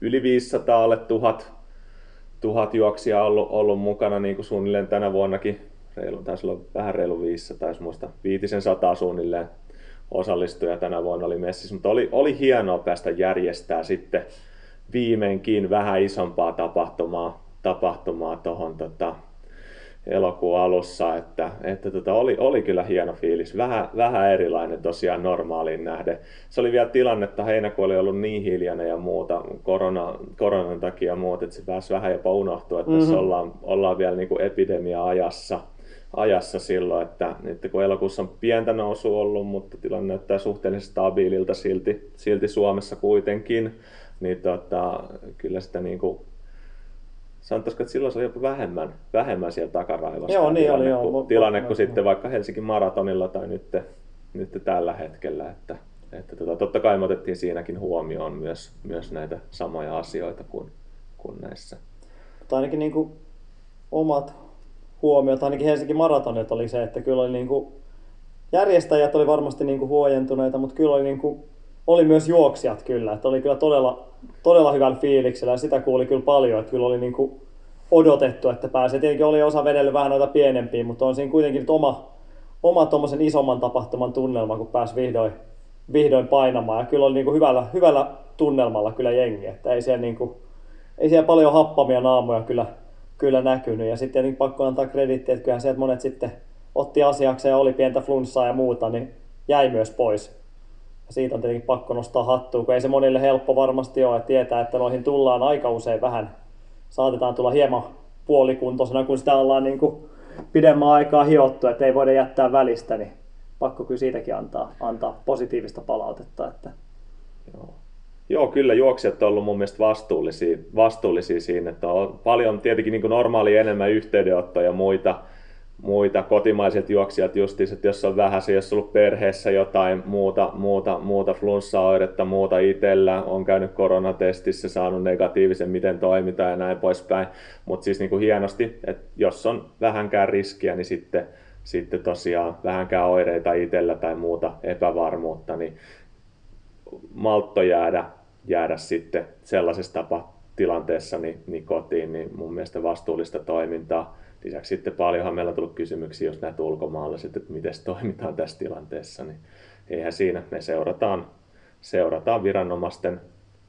yli 500, alle 1000, tuhat juoksia ollut, ollut mukana niin kuin suunnilleen tänä vuonnakin. Reilu, taisi olla vähän reilu 500, taisi muista viitisen sataa suunnilleen osallistuja tänä vuonna oli messissä, mutta oli, oli hienoa päästä järjestää sitten viimeinkin vähän isompaa tapahtumaa, tapahtumaa tuohon tota, elokuun alussa, että, että tota, oli, oli kyllä hieno fiilis, vähän, vähän erilainen tosiaan normaaliin nähden. Se oli vielä tilanne, että heinäkuu oli ollut niin hiljainen ja muuta korona, koronan takia ja muuta, että se pääsi vähän jopa unohtua, että mm-hmm. tässä ollaan, ollaan vielä niin kuin epidemia-ajassa ajassa silloin, että, että kun elokuussa on pientä nousua ollut, mutta tilanne näyttää suhteellisen stabiililta silti, silti Suomessa kuitenkin, niin tota, kyllä sitä niin kuin, sanottaisiko, että silloin se oli jopa vähemmän, vähemmän siellä takaraivossa. Joo, niin tilanne, oli, kuin, joo. tilanne kuin sitten vaikka Helsingin maratonilla tai nyt, nyt tällä hetkellä. Että, että tota, totta kai me otettiin siinäkin huomioon myös, myös näitä samoja asioita kuin, kuin näissä. Mutta ainakin niin kuin omat huomiot, ainakin Helsinki Maratonit oli se, että kyllä oli niin kuin, järjestäjät oli varmasti niin kuin huojentuneita, mutta kyllä oli, niin kuin, oli myös juoksijat kyllä, että oli kyllä todella, todella hyvällä fiiliksellä ja sitä kuuli kyllä paljon, että kyllä oli niin kuin odotettu, että pääsee. Tietenkin oli osa vedellyt vähän noita pienempiä, mutta on siinä kuitenkin nyt oma, oma tuommoisen isomman tapahtuman tunnelma, kun pääsi vihdoin, vihdoin painamaan. Ja kyllä oli niin kuin hyvällä, hyvällä tunnelmalla kyllä jengi, että ei siellä, niin kuin, ei siellä paljon happamia naamoja kyllä, kyllä näkynyt. Ja sitten tietenkin pakko antaa krediittiä, että kyllähän sieltä monet sitten otti asiakseen ja oli pientä flunssaa ja muuta, niin jäi myös pois. Ja siitä on tietenkin pakko nostaa hattua, kun ei se monille helppo varmasti ole, että tietää, että noihin tullaan aika usein vähän, saatetaan tulla hieman puolikuntoisena, kun sitä ollaan niin kuin pidemmän aikaa hiottu, että ei voida jättää välistä, niin pakko kyllä siitäkin antaa, antaa positiivista palautetta. Että Joo. Joo, kyllä juoksijat on ollut mun mielestä vastuullisia, vastuullisia siinä, että on paljon tietenkin niin normaali enemmän yhteydenottoja ja muita, muita kotimaisilta juoksijat justiin, että jos on vähän, jos on ollut perheessä jotain muuta, muuta, muuta flunssaoiretta, muuta itsellä, on käynyt koronatestissä, saanut negatiivisen, miten toimitaan ja näin poispäin. Mutta siis niin kuin hienosti, että jos on vähänkään riskiä, niin sitten, sitten tosiaan vähänkään oireita itsellä tai muuta epävarmuutta, niin maltto jäädä, jäädä sitten sellaisessa tapa, tilanteessa niin, niin kotiin, niin mun mielestä vastuullista toimintaa. Lisäksi sitten paljonhan meillä on tullut kysymyksiä, jos näitä ulkomaalaiset, että miten toimitaan tässä tilanteessa, niin eihän siinä, me seurataan, seurataan viranomaisten,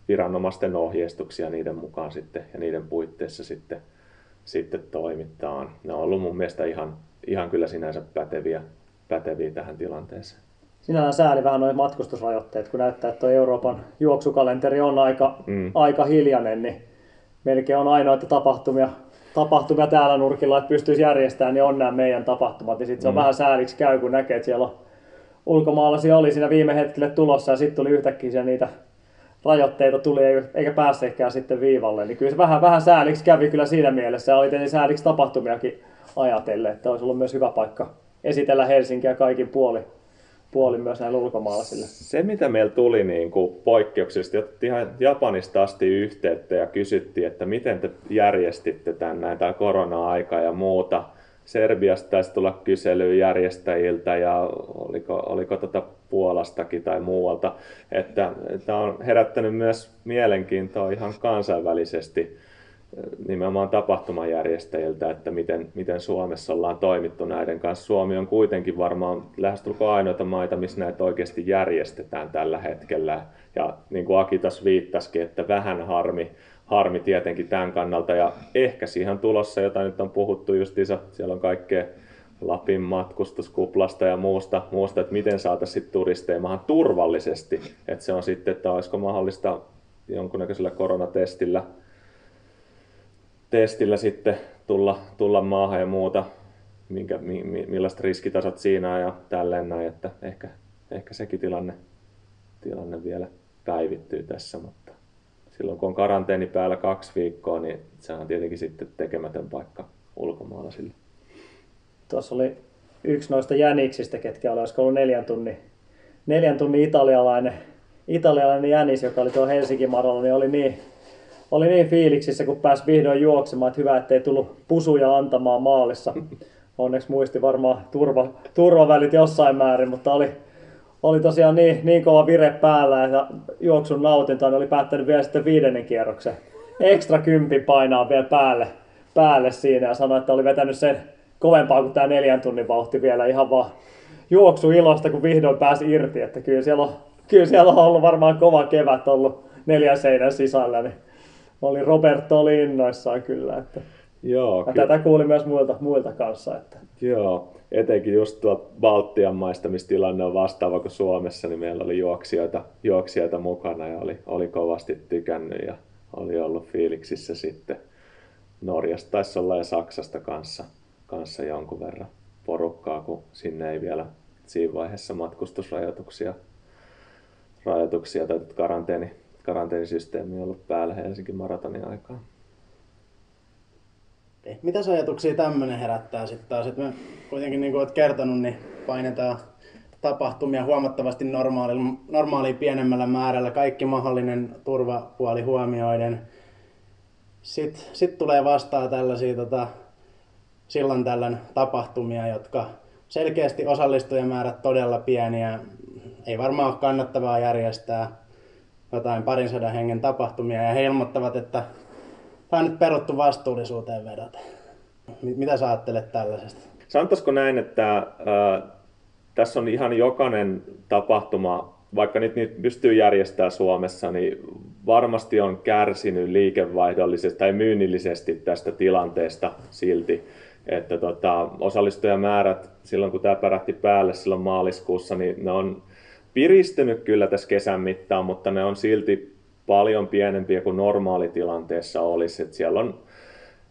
viranomaisten ohjeistuksia niiden mukaan sitten ja niiden puitteissa sitten, sitten toimitaan. Ne on ollut mun mielestä ihan, ihan kyllä sinänsä päteviä, päteviä tähän tilanteeseen. Sinällään sääli vähän noin matkustusrajoitteet, kun näyttää, että tuo Euroopan juoksukalenteri on aika, mm. aika hiljainen, niin melkein on ainoita tapahtumia, tapahtumia täällä nurkilla, että pystyisi järjestämään, niin on nämä meidän tapahtumat. Ja sitten se on mm. vähän sääliksi käy, kun näkee, että siellä on ulkomaalaisia oli siinä viime hetkelle tulossa ja sitten tuli yhtäkkiä niitä rajoitteita tuli eikä päässekään sitten viivalle. Niin kyllä se vähän, vähän sääliksi kävi kyllä siinä mielessä ja oli tietenkin sääliksi tapahtumiakin ajatellen, että olisi ollut myös hyvä paikka esitellä Helsinkiä kaikin puoli, puoli myös näille ulkomaalaisille. Se, mitä meillä tuli niin kuin poikkeuksellisesti, ihan Japanista asti yhteyttä ja kysyttiin, että miten te järjestitte tämän näitä korona-aikaa ja muuta. Serbiasta taisi tulla kysely järjestäjiltä ja oliko, oliko tota Puolastakin tai muualta, että tämä on herättänyt myös mielenkiintoa ihan kansainvälisesti nimenomaan tapahtumajärjestäjiltä, että miten, miten Suomessa ollaan toimittu näiden kanssa. Suomi on kuitenkin varmaan lähestulkoon ainoita maita, missä näitä oikeasti järjestetään tällä hetkellä. Ja niin kuin Aki viittasikin, että vähän harmi, harmi tietenkin tämän kannalta. Ja ehkä siihen tulossa, jota nyt on puhuttu justiinsa, siellä on kaikkea Lapin matkustuskuplasta ja muusta, muusta että miten saataisiin turisteja maahan turvallisesti. Että se on sitten, että olisiko mahdollista jonkunnäköisellä koronatestillä testillä sitten tulla, tulla maahan ja muuta, minkä, mi, millaiset riskitasot siinä on ja tälleen näin, että ehkä, ehkä sekin tilanne, tilanne vielä päivittyy tässä, mutta silloin kun on karanteeni päällä kaksi viikkoa, niin se on tietenkin sitten tekemätön paikka ulkomaalaisille. Tuossa oli yksi noista jäniksistä, ketkä oli, olisiko ollut neljän tunnin, neljän tunnin italialainen, italialainen jänis, joka oli tuo Helsingin Maralla, niin oli niin oli niin fiiliksissä, kun pääsi vihdoin juoksemaan, että hyvä, ettei tullut pusuja antamaan maalissa. Onneksi muisti varmaan turva, turvavälit jossain määrin, mutta oli, oli tosiaan niin, niin kova vire päällä ja juoksun nautinta, niin oli päättänyt vielä sitten viidennen kierroksen. Ekstra kympi painaa vielä päälle, päälle siinä ja sanoi, että oli vetänyt sen kovempaa kuin tämä neljän tunnin vauhti vielä ihan vaan juoksu ilosta, kun vihdoin pääsi irti. Että kyllä siellä on, kyllä siellä on ollut varmaan kova kevät ollut neljän seinän sisällä, niin oli Roberto oli innoissaan kyllä. Että Joo, ja tätä kuuli myös muilta, muilta kanssa. Että. Joo, etenkin just tuo Baltian maista, missä tilanne on vastaava kuin Suomessa, niin meillä oli juoksijoita, juoksijoita mukana ja oli, oli kovasti tykännyt ja oli ollut fiiliksissä sitten. Norjasta taisi olla ja Saksasta kanssa, kanssa jonkun verran porukkaa, kun sinne ei vielä siinä vaiheessa matkustusrajoituksia rajoituksia tai karanteeni karanteenisysteemi ollut päällä Helsingin maratonin aikaa. Mitä ajatuksia tämmöinen herättää sitten taas? Että me kuitenkin niin kuin olet kertonut, niin painetaan tapahtumia huomattavasti normaali, normaali pienemmällä määrällä, kaikki mahdollinen turvapuoli huomioiden. Sitten sit tulee vastaan tällaisia tota, silloin tällöin tapahtumia, jotka selkeästi osallistujamäärät todella pieniä. Ei varmaan ole kannattavaa järjestää jotain parin sadan hengen tapahtumia ja he ilmoittavat, että tämä on nyt peruttu vastuullisuuteen vedota. Mitä sä ajattelet tällaisesta? Sanotaisiko näin, että äh, tässä on ihan jokainen tapahtuma, vaikka nyt niitä pystyy järjestämään Suomessa, niin varmasti on kärsinyt liikevaihdollisesti tai myynnillisesti tästä tilanteesta silti. Että tota, osallistujamäärät silloin kun tämä pärähti päälle silloin maaliskuussa, niin ne on piristynyt kyllä tässä kesän mittaan, mutta ne on silti paljon pienempiä kuin normaalitilanteessa olisi. Et siellä on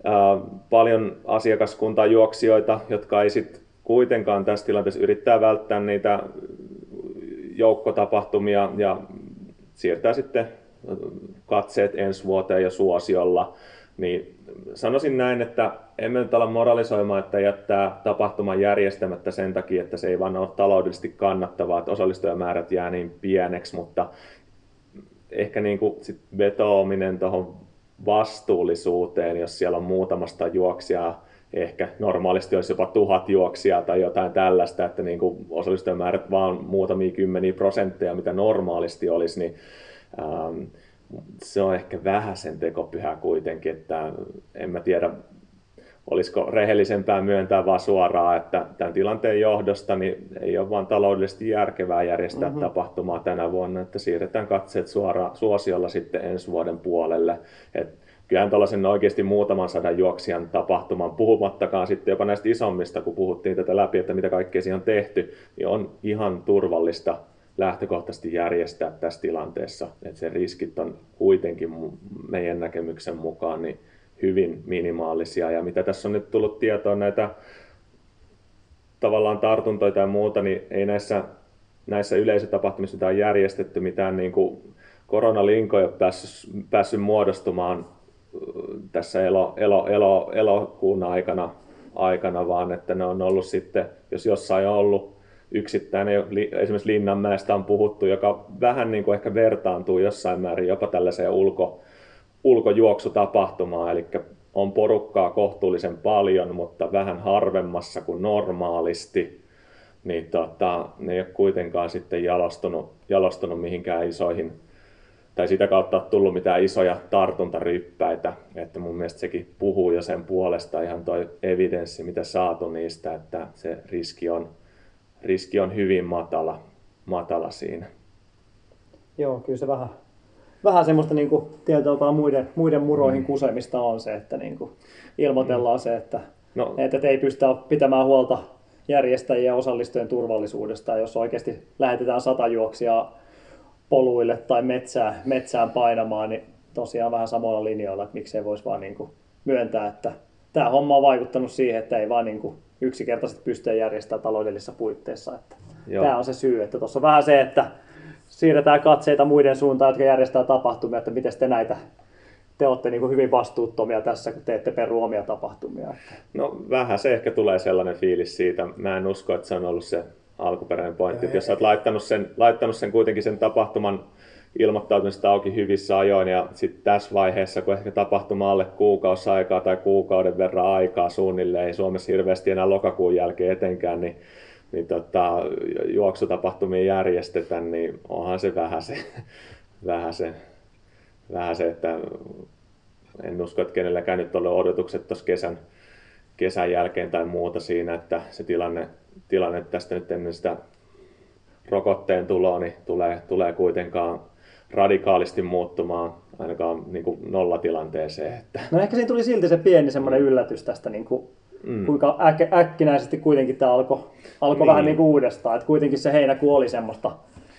ää, paljon asiakaskuntaa juoksijoita, jotka ei sit kuitenkaan tässä tilanteessa yrittää välttää niitä joukkotapahtumia ja siirtää sitten katseet ensi vuoteen ja suosiolla. Niin sanoisin näin, että emme nyt ala moralisoimaan, että jättää tapahtuman järjestämättä sen takia, että se ei vaan ole taloudellisesti kannattavaa, että osallistujamäärät jää niin pieneksi, mutta ehkä niin kuin sit vetoaminen tuohon vastuullisuuteen, jos siellä on muutamasta juoksijaa, ehkä normaalisti olisi jopa tuhat juoksijaa tai jotain tällaista, että niin kuin osallistujamäärät vaan muutamia kymmeniä prosentteja, mitä normaalisti olisi, niin ähm, se on ehkä vähän sen tekopyhä kuitenkin, että en mä tiedä, olisiko rehellisempää myöntää vaan suoraan, että tämän tilanteen johdosta niin ei ole vaan taloudellisesti järkevää järjestää mm-hmm. tapahtumaa tänä vuonna, että siirretään katseet suoraan suosiolla sitten ensi vuoden puolelle. Et kyllähän tuollaisen oikeasti muutaman sadan juoksijan tapahtuman, puhumattakaan sitten jopa näistä isommista, kun puhuttiin tätä läpi, että mitä kaikkea siihen on tehty, niin on ihan turvallista lähtökohtaisesti järjestää tässä tilanteessa. Että se riskit on kuitenkin meidän näkemyksen mukaan niin hyvin minimaalisia. Ja mitä tässä on nyt tullut tietoa näitä tavallaan tartuntoja tai muuta, niin ei näissä, näissä yleisötapahtumissa, mitä on järjestetty, mitään niin kuin koronalinkoja päässyt, päässyt muodostumaan tässä elo, elo, elo, elokuun aikana, aikana, vaan että ne on ollut sitten, jos jossain on ollut yksittäinen, esimerkiksi Linnanmäestä on puhuttu, joka vähän niin kuin ehkä vertaantuu jossain määrin jopa tällaiseen ulko, ulkojuoksutapahtumaan, eli on porukkaa kohtuullisen paljon, mutta vähän harvemmassa kuin normaalisti, niin tota, ne ei ole kuitenkaan sitten jalostunut, jalostunut mihinkään isoihin tai sitä kautta ole tullut mitään isoja tartuntaryppäitä, että mun mielestä sekin puhuu jo sen puolesta ihan toi evidenssi, mitä saatu niistä, että se riski on, riski on hyvin matala, matala siinä. Joo, kyllä se vähän, vähän semmoista niin kuin, tietyllä muiden, muiden muroihin mm. kusemista on se, että niin kuin, ilmoitellaan mm. se, että, no. että, ei pystytä pitämään huolta järjestäjien ja osallistujien turvallisuudesta. Jos oikeasti lähetetään sata juoksijaa poluille tai metsään, metsään painamaan, niin tosiaan vähän samalla linjoilla, että miksei voisi vaan niin kuin myöntää, että tämä homma on vaikuttanut siihen, että ei vaan niin kuin yksinkertaisesti pysty järjestämään taloudellisissa puitteissa. Että tämä on se syy, että tuossa on vähän se, että siirretään katseita muiden suuntaan, jotka järjestää tapahtumia, että miten te näitä te olette niin hyvin vastuuttomia tässä, kun teette peru omia tapahtumia. No vähän se ehkä tulee sellainen fiilis siitä. Mä en usko, että se on ollut se alkuperäinen pointti, että jos olet laittanut sen, laittanut sen kuitenkin sen tapahtuman ilmoittautumista auki hyvissä ajoin ja sitten tässä vaiheessa, kun ehkä tapahtuma alle kuukausi aikaa tai kuukauden verran aikaa suunnilleen, ei Suomessa hirveästi enää lokakuun jälkeen etenkään, niin, niin tota, juoksutapahtumia järjestetä, niin onhan se vähän se, vähän se, vähän se että en usko, että kenelläkään nyt ole odotukset tuossa kesän, kesän jälkeen tai muuta siinä, että se tilanne tilanne tästä nyt ennen sitä rokotteen tuloa, niin tulee, tulee kuitenkaan radikaalisti muuttumaan ainakaan niin kuin nollatilanteeseen. Että. No ehkä siinä tuli silti se pieni semmoinen yllätys tästä, niin kuin, mm. kuinka äk- äkkinäisesti kuitenkin tämä alkoi alko niin. vähän niin kuin uudestaan. Että kuitenkin se heinäkuu oli semmoista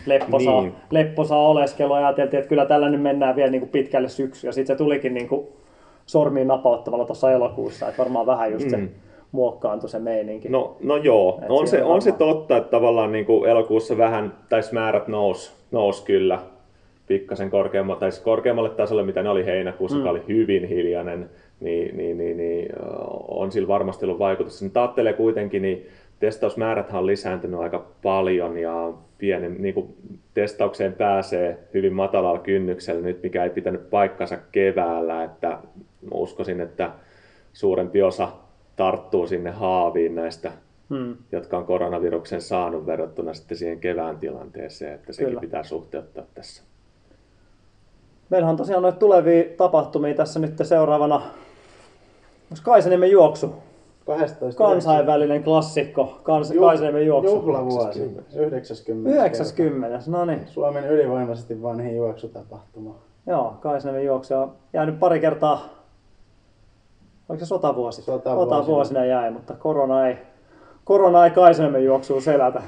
lepposaa, niin. lepposaa oleskelua ja ajateltiin, että kyllä tällä nyt mennään vielä niin kuin pitkälle syksyä. Sitten se tulikin niin kuin sormiin napauttavalla tuossa elokuussa, että varmaan vähän just se mm muokkaantui se meininki. No, no joo, Et on, se, on se totta, että tavallaan niin kuin elokuussa vähän, tai määrät nousi nous kyllä pikkasen korkeammalle, tai siis korkeammalle tasolle, mitä ne oli heinäkuussa, mm. joka oli hyvin hiljainen, niin, niin, niin, niin on sillä varmasti ollut vaikutus. Nyt ajattelee kuitenkin, niin testausmäärät on lisääntynyt aika paljon ja pienen, niin kuin testaukseen pääsee hyvin matalalla kynnyksellä nyt, mikä ei pitänyt paikkansa keväällä, että uskoisin, että suurempi osa tarttuu sinne haaviin näistä, hmm. jotka on koronaviruksen saanut verrattuna sitten siihen kevään tilanteeseen, että sekin Kyllä. pitää suhteuttaa tässä. Meillä on tosiaan noita tulevia tapahtumia tässä nyt seuraavana. Onko Kaisaniemen juoksu? 12. Kansainvälinen klassikko, Kans, Ju- Kaisaniemen juoksu. Juhlavuosi, 90. 90, no niin. Suomen ylivoimaisesti vanhin juoksutapahtuma. Joo, Kaisaniemen juoksu on jäänyt pari kertaa Oliko se sotavuosi? Sotavuosina. Sotavuosina jäi, mutta korona ei, korona ei Kaisaniemen juoksuun selätä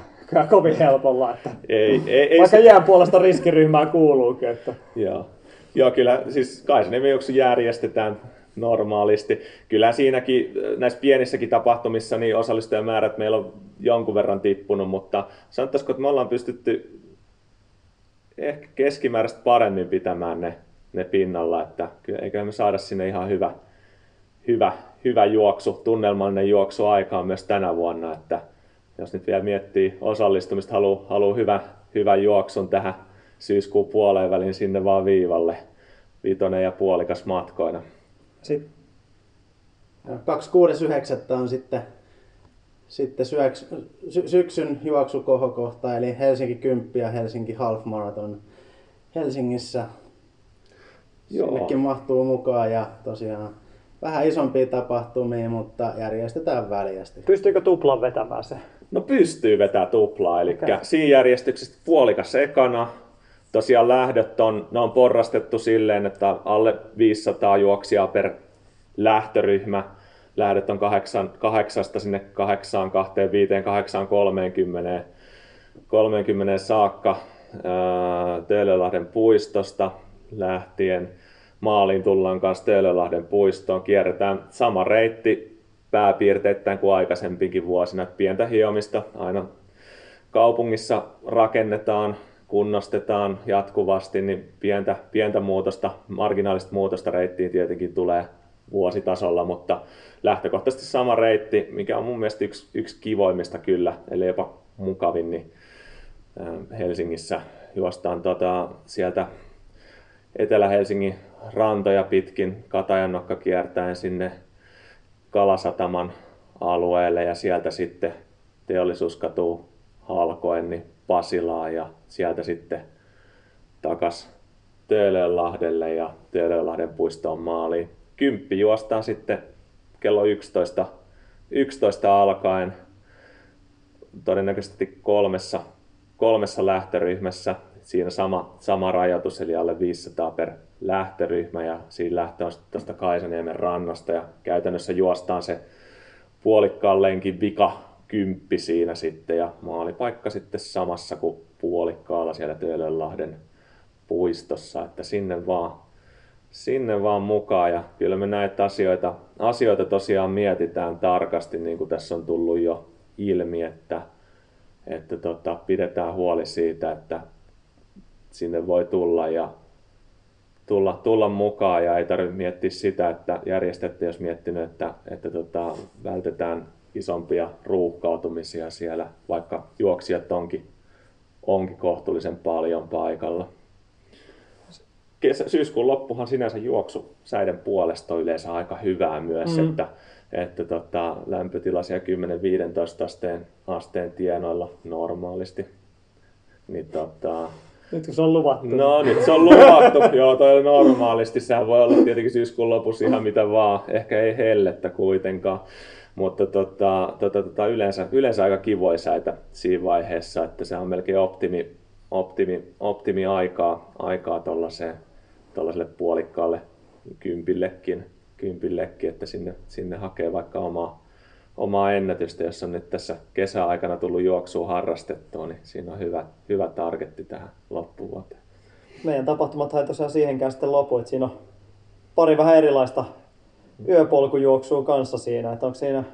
kovin helpolla. Että ei, ei, ei vaikka se... jään puolesta riskiryhmään kuuluukin. Että... Joo. Joo, kyllä siis Kaisaniemen juoksu järjestetään normaalisti. Kyllä siinäkin näissä pienissäkin tapahtumissa niin osallistujamäärät meillä on jonkun verran tippunut, mutta sanottaisiko, että me ollaan pystytty ehkä keskimääräistä paremmin pitämään ne, ne pinnalla, että kyllä eiköhän me saada sinne ihan hyvä, hyvä, hyvä juoksu, tunnelmallinen juoksu aikaan myös tänä vuonna, että jos nyt vielä miettii osallistumista, haluaa haluu hyvä, hyvä juoksun tähän syyskuun puoleen välin sinne vaan viivalle, vitonen ja puolikas matkoina. Sitten 26.9. on sitten, sitten syöks, sy, syksyn juoksukohokohta, eli Helsinki 10 ja Helsinki Half Marathon Helsingissä. Joo. Sinnekin mahtuu mukaan ja tosiaan vähän isompia tapahtumia, mutta järjestetään väljästi. Pystyykö tuplan vetämään se? No pystyy vetämään tuplaa, eli okay. siinä järjestyksessä puolikas ekana, tosiaan lähdöt on, ne on porrastettu silleen, että alle 500 juoksijaa per lähtöryhmä. Lähdöt on kahdeksan, kahdeksasta sinne kahdeksaan, kahteen, viiteen, kahdeksaan, kolmeenkymmeneen, kolmeenkymmeneen saakka Töölölahden puistosta lähtien. Maaliin tullaan kanssa Töölölahden puistoon. Kierretään sama reitti pääpiirteittäin kuin aikaisempikin vuosina. Pientä hiomista aina kaupungissa rakennetaan, kunnostetaan jatkuvasti, niin pientä, pientä muutosta, marginaalista muutosta reittiin tietenkin tulee vuositasolla, mutta lähtökohtaisesti sama reitti, mikä on mun mielestä yksi, yksi kivoimmista kyllä, eli jopa mukavin, niin Helsingissä juostaan tota, sieltä Etelä-Helsingin rantoja pitkin Katajannokka kiertäen sinne Kalasataman alueelle ja sieltä sitten teollisuuskatu halkoen niin Pasilaan ja sieltä sitten takas Töölönlahdelle ja Töölönlahden puistoon maaliin. Kymppi juostaan sitten kello 11, 11 alkaen todennäköisesti kolmessa, kolmessa lähtöryhmässä. Siinä sama, sama rajoitus, eli alle 500 per lähtöryhmä ja siinä lähtö on tuosta Kaisaniemen rannasta ja käytännössä juostaan se puolikkaan lenkin vika kymppi siinä sitten ja maalipaikka sitten samassa kuin puolikkaalla siellä Töölönlahden puistossa, että sinne vaan, sinne vaan mukaan ja kyllä me näitä asioita, asioita tosiaan mietitään tarkasti, niin kuin tässä on tullut jo ilmi, että, että tota, pidetään huoli siitä, että sinne voi tulla ja tulla, tulla mukaan. Ja ei tarvitse miettiä sitä, että järjestätte, jos miettinyt, että, että tota, vältetään isompia ruuhkautumisia siellä, vaikka juoksijat onkin, onkin kohtuullisen paljon paikalla. Kesä, syyskuun loppuhan sinänsä juoksu säiden puolesta on yleensä aika hyvää myös, mm. että, että tota, lämpötila siellä 10-15 asteen, asteen tienoilla normaalisti. Niin, tota, nyt kun se on luvattu. No nyt se on luvattu, joo toi on normaalisti. Sehän voi olla tietenkin syyskuun lopussa ihan mitä vaan, ehkä ei hellettä kuitenkaan. Mutta tota, tota, tota, yleensä, yleensä aika kivoja säitä siinä vaiheessa, että se on melkein optimi, optimi, optimi aikaa, aikaa tuollaiselle puolikkaalle kympillekin, kympillekin, että sinne, sinne hakee vaikka omaa, omaa ennätystä, jos on nyt tässä kesäaikana tullut juoksua harrastettua, niin siinä on hyvä, hyvä targetti tähän loppuvuoteen. Meidän tapahtumat ei tosiaan siihenkään sitten lopu, että siinä on pari vähän erilaista yöpolkujuoksua kanssa siinä, että onko siinä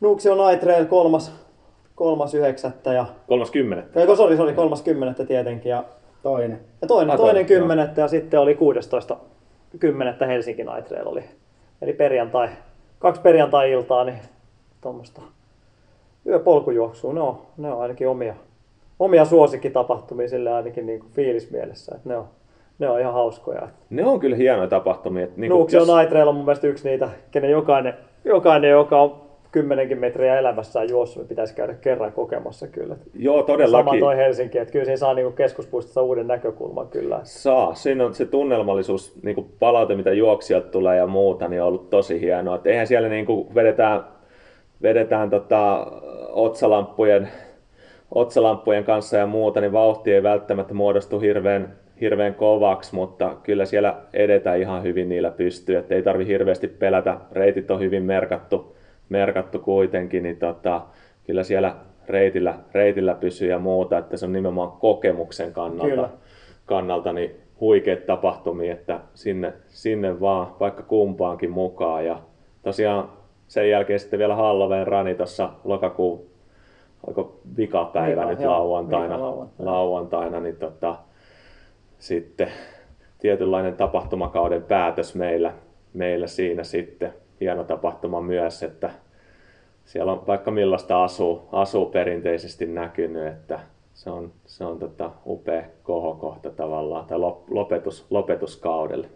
Nuuksio Night Trail kolmas, kolmas yhdeksättä ja... Kolmas kymmenettä. Eikö, sori, sori, kolmas kymmenettä tietenkin. Ja, toinen. Ja toinen, ah, toinen kymmenettä ja sitten oli 16 kymmenettä Helsinki Night Trail oli. Eli perjantai, kaksi perjantai-iltaa, niin tuommoista yöpolkujuoksua, ne on, ne on ainakin omia, omia suosikkitapahtumia sille ainakin niin kuin fiilismielessä. Että ne on, ne on ihan hauskoja. Ne on kyllä hienoja tapahtumia. Niin Nuuksio jos... Night Trail on mun mielestä yksi niitä, kenen jokainen, jokainen joka on kymmenenkin metriä elämässään juossut, niin pitäisi käydä kerran kokemassa kyllä. Joo, todellakin. Sama toi Helsinki, että kyllä siinä saa niinku keskuspuistossa uuden näkökulman kyllä. Saa. Siinä on se tunnelmallisuus, niinku palaute, mitä juoksijat tulee ja muuta, niin on ollut tosi hienoa. Et eihän siellä niinku vedetään, vedetään tota, otsalamppujen, otsalamppujen kanssa ja muuta, niin vauhti ei välttämättä muodostu hirveän hirveän kovaksi, mutta kyllä siellä edetään ihan hyvin niillä pystyy, että ei tarvi hirveästi pelätä. Reitit on hyvin merkattu, merkattu kuitenkin, niin tota, kyllä siellä reitillä, reitillä pysyy ja muuta, että se on nimenomaan kokemuksen kannalta, kyllä. kannalta niin huikeat tapahtumia, että sinne, sinne vaan vaikka kumpaankin mukaan. Ja tosiaan sen jälkeen sitten vielä Halloween rani tuossa lokakuun oliko vikapäivä Vika, nyt joo, lauantaina, lauantaina. lauantaina, niin tota, sitten tietynlainen tapahtumakauden päätös meillä, meillä siinä sitten. Hieno tapahtuma myös, että siellä on vaikka millaista asuu, asuu perinteisesti näkynyt, että se on, se on tota upea kohokohta tavallaan, tai lopetus, lopetuskaudelle.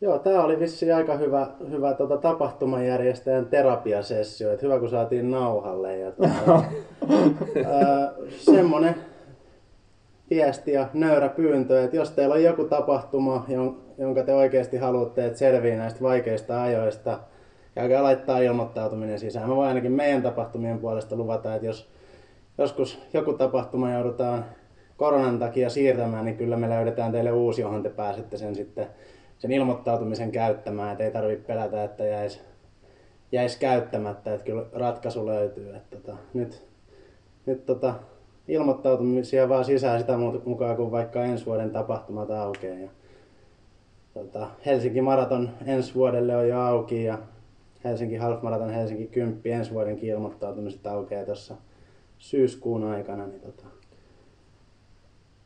Joo, tämä oli vissi aika hyvä, hyvä tota, tapahtumajärjestäjän terapiasessio, että hyvä kun saatiin nauhalle. Ja, tota, semmonen viesti ja nöyrä pyyntö, että jos teillä on joku tapahtuma, jonka te oikeasti haluatte, että selviää näistä vaikeista ajoista, käykää laittaa ilmoittautuminen sisään. Mä voin ainakin meidän tapahtumien puolesta luvata, että jos joskus joku tapahtuma joudutaan koronan takia siirtämään, niin kyllä me löydetään teille uusi, johon te pääsette sen sitten sen ilmoittautumisen käyttämään, että ei tarvitse pelätä, että jäisi jäis käyttämättä, että kyllä ratkaisu löytyy. Että tota, nyt nyt tota, ilmoittautumisia vaan sisään sitä mukaan, kun vaikka ensi vuoden tapahtumat aukeaa. Ja, tota, Helsinki Maraton ensi vuodelle on jo auki ja Helsinki Half Marathon Helsinki 10 ensi vuodenkin ilmoittautumiset aukeaa tuossa syyskuun aikana. Niin tota,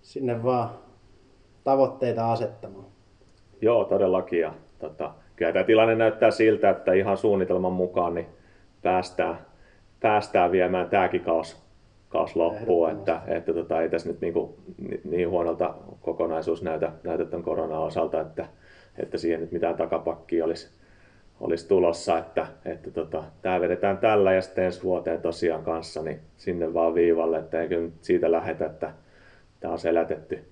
sinne vaan tavoitteita asettamaan. Joo, todellakin. Ja, tota, kyllä tämä tilanne näyttää siltä, että ihan suunnitelman mukaan niin päästään, päästään viemään tämäkin kausi kaus loppuun, että, että tota, ei tässä nyt niinku, niin huonolta kokonaisuus näytä, näytä tämän koronan osalta, että, että siihen nyt mitään takapakkia olisi, olisi tulossa, että, että tota, tämä vedetään tällä ja sitten ensi vuoteen tosiaan kanssa niin sinne vaan viivalle, että eikö nyt siitä lähetä, että tämä on selätetty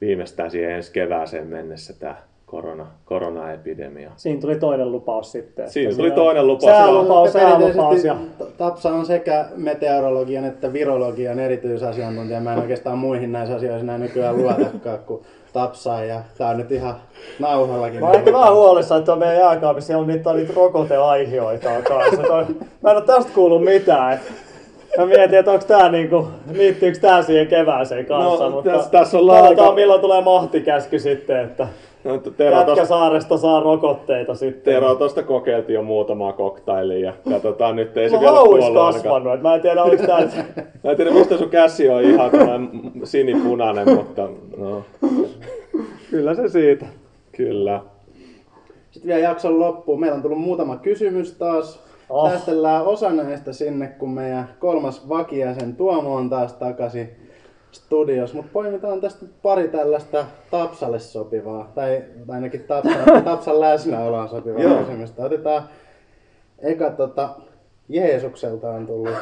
viimeistään siihen ensi kevääseen mennessä tämä korona, koronaepidemia. Siinä tuli toinen lupaus sitten. Siinä tuli toinen lupaus. Säälupaus, säälupaus. Ja... Tapsa on sekä meteorologian että virologian erityisasiantuntija. Mä en oikeastaan muihin näissä asioissa näin nykyään luotakaan kuin Tapsaa ja tää on nyt ihan nauhallakin. Mä ehkä vähän huolissaan, että on meidän jääkaapissa on niitä, niitä rokoteaihioita kanssa. Mä en ole tästä kuullut mitään. Mä mietin, että onko tää niinku, liittyykö tää siihen kevääseen kanssa, no, mutta tässä, tässä on aika... milloin tulee mahtikäsky sitten, että No, Tero saaresta saa rokotteita sitten. Tero tuosta kokeiltiin jo muutamaa koktailia ja katsotaan nyt ei se no, vielä kuollut kasvanut, että mä en tiedä oliko tää... mä en tiedä mistä sun käsi on ihan sinipunainen, mutta no. Kyllä se siitä. Kyllä. Sitten vielä jakson loppuun. Meillä on tullut muutama kysymys taas. Oh. Säästellään osa näistä sinne, kun meidän kolmas vakijäsen Tuomo on taas takaisin studios, mutta poimitaan tästä pari tällaista Tapsalle sopivaa, tai ainakin Tapsan, Tapsan läsnäoloon sopivaa kysymystä. Otetaan eka tota, Jeesukselta on tullut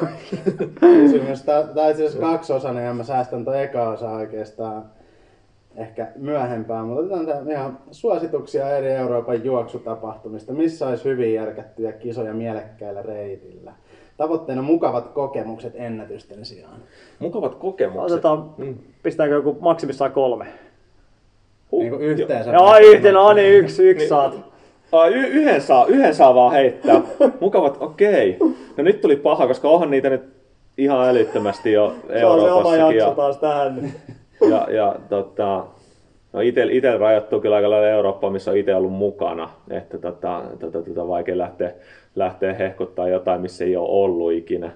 kysymys. Tämä on itse asiassa kaksiosainen ja mä säästän tuon eka osa oikeastaan ehkä myöhempään, mutta otetaan tämä ihan suosituksia eri Euroopan juoksutapahtumista. Missä olisi hyvin järkättyjä kisoja mielekkäillä reitillä? Tavoitteena mukavat kokemukset ennätysten sijaan. Mukavat kokemukset? Otetaan, mm. pistääkö joku maksimissaan kolme? Huh. Niin yhteensä. Joo, yhteen, no niin, yksi, yksi niin, saat. Ai, y- yhden, saa, yhden saa vaan heittää. Mukavat, okei. Okay. No nyt tuli paha, koska onhan niitä nyt ihan älyttömästi jo Euroopassakin. Se on se oma jakso taas tähän. Ja, ja tota, No ite rajoittuu kyllä aika lailla Eurooppaan, missä on itse ollut mukana, että tota, tota, tota, vaikea lähteä, lähteä hehkuttaa jotain, missä ei ole ollut ikinä.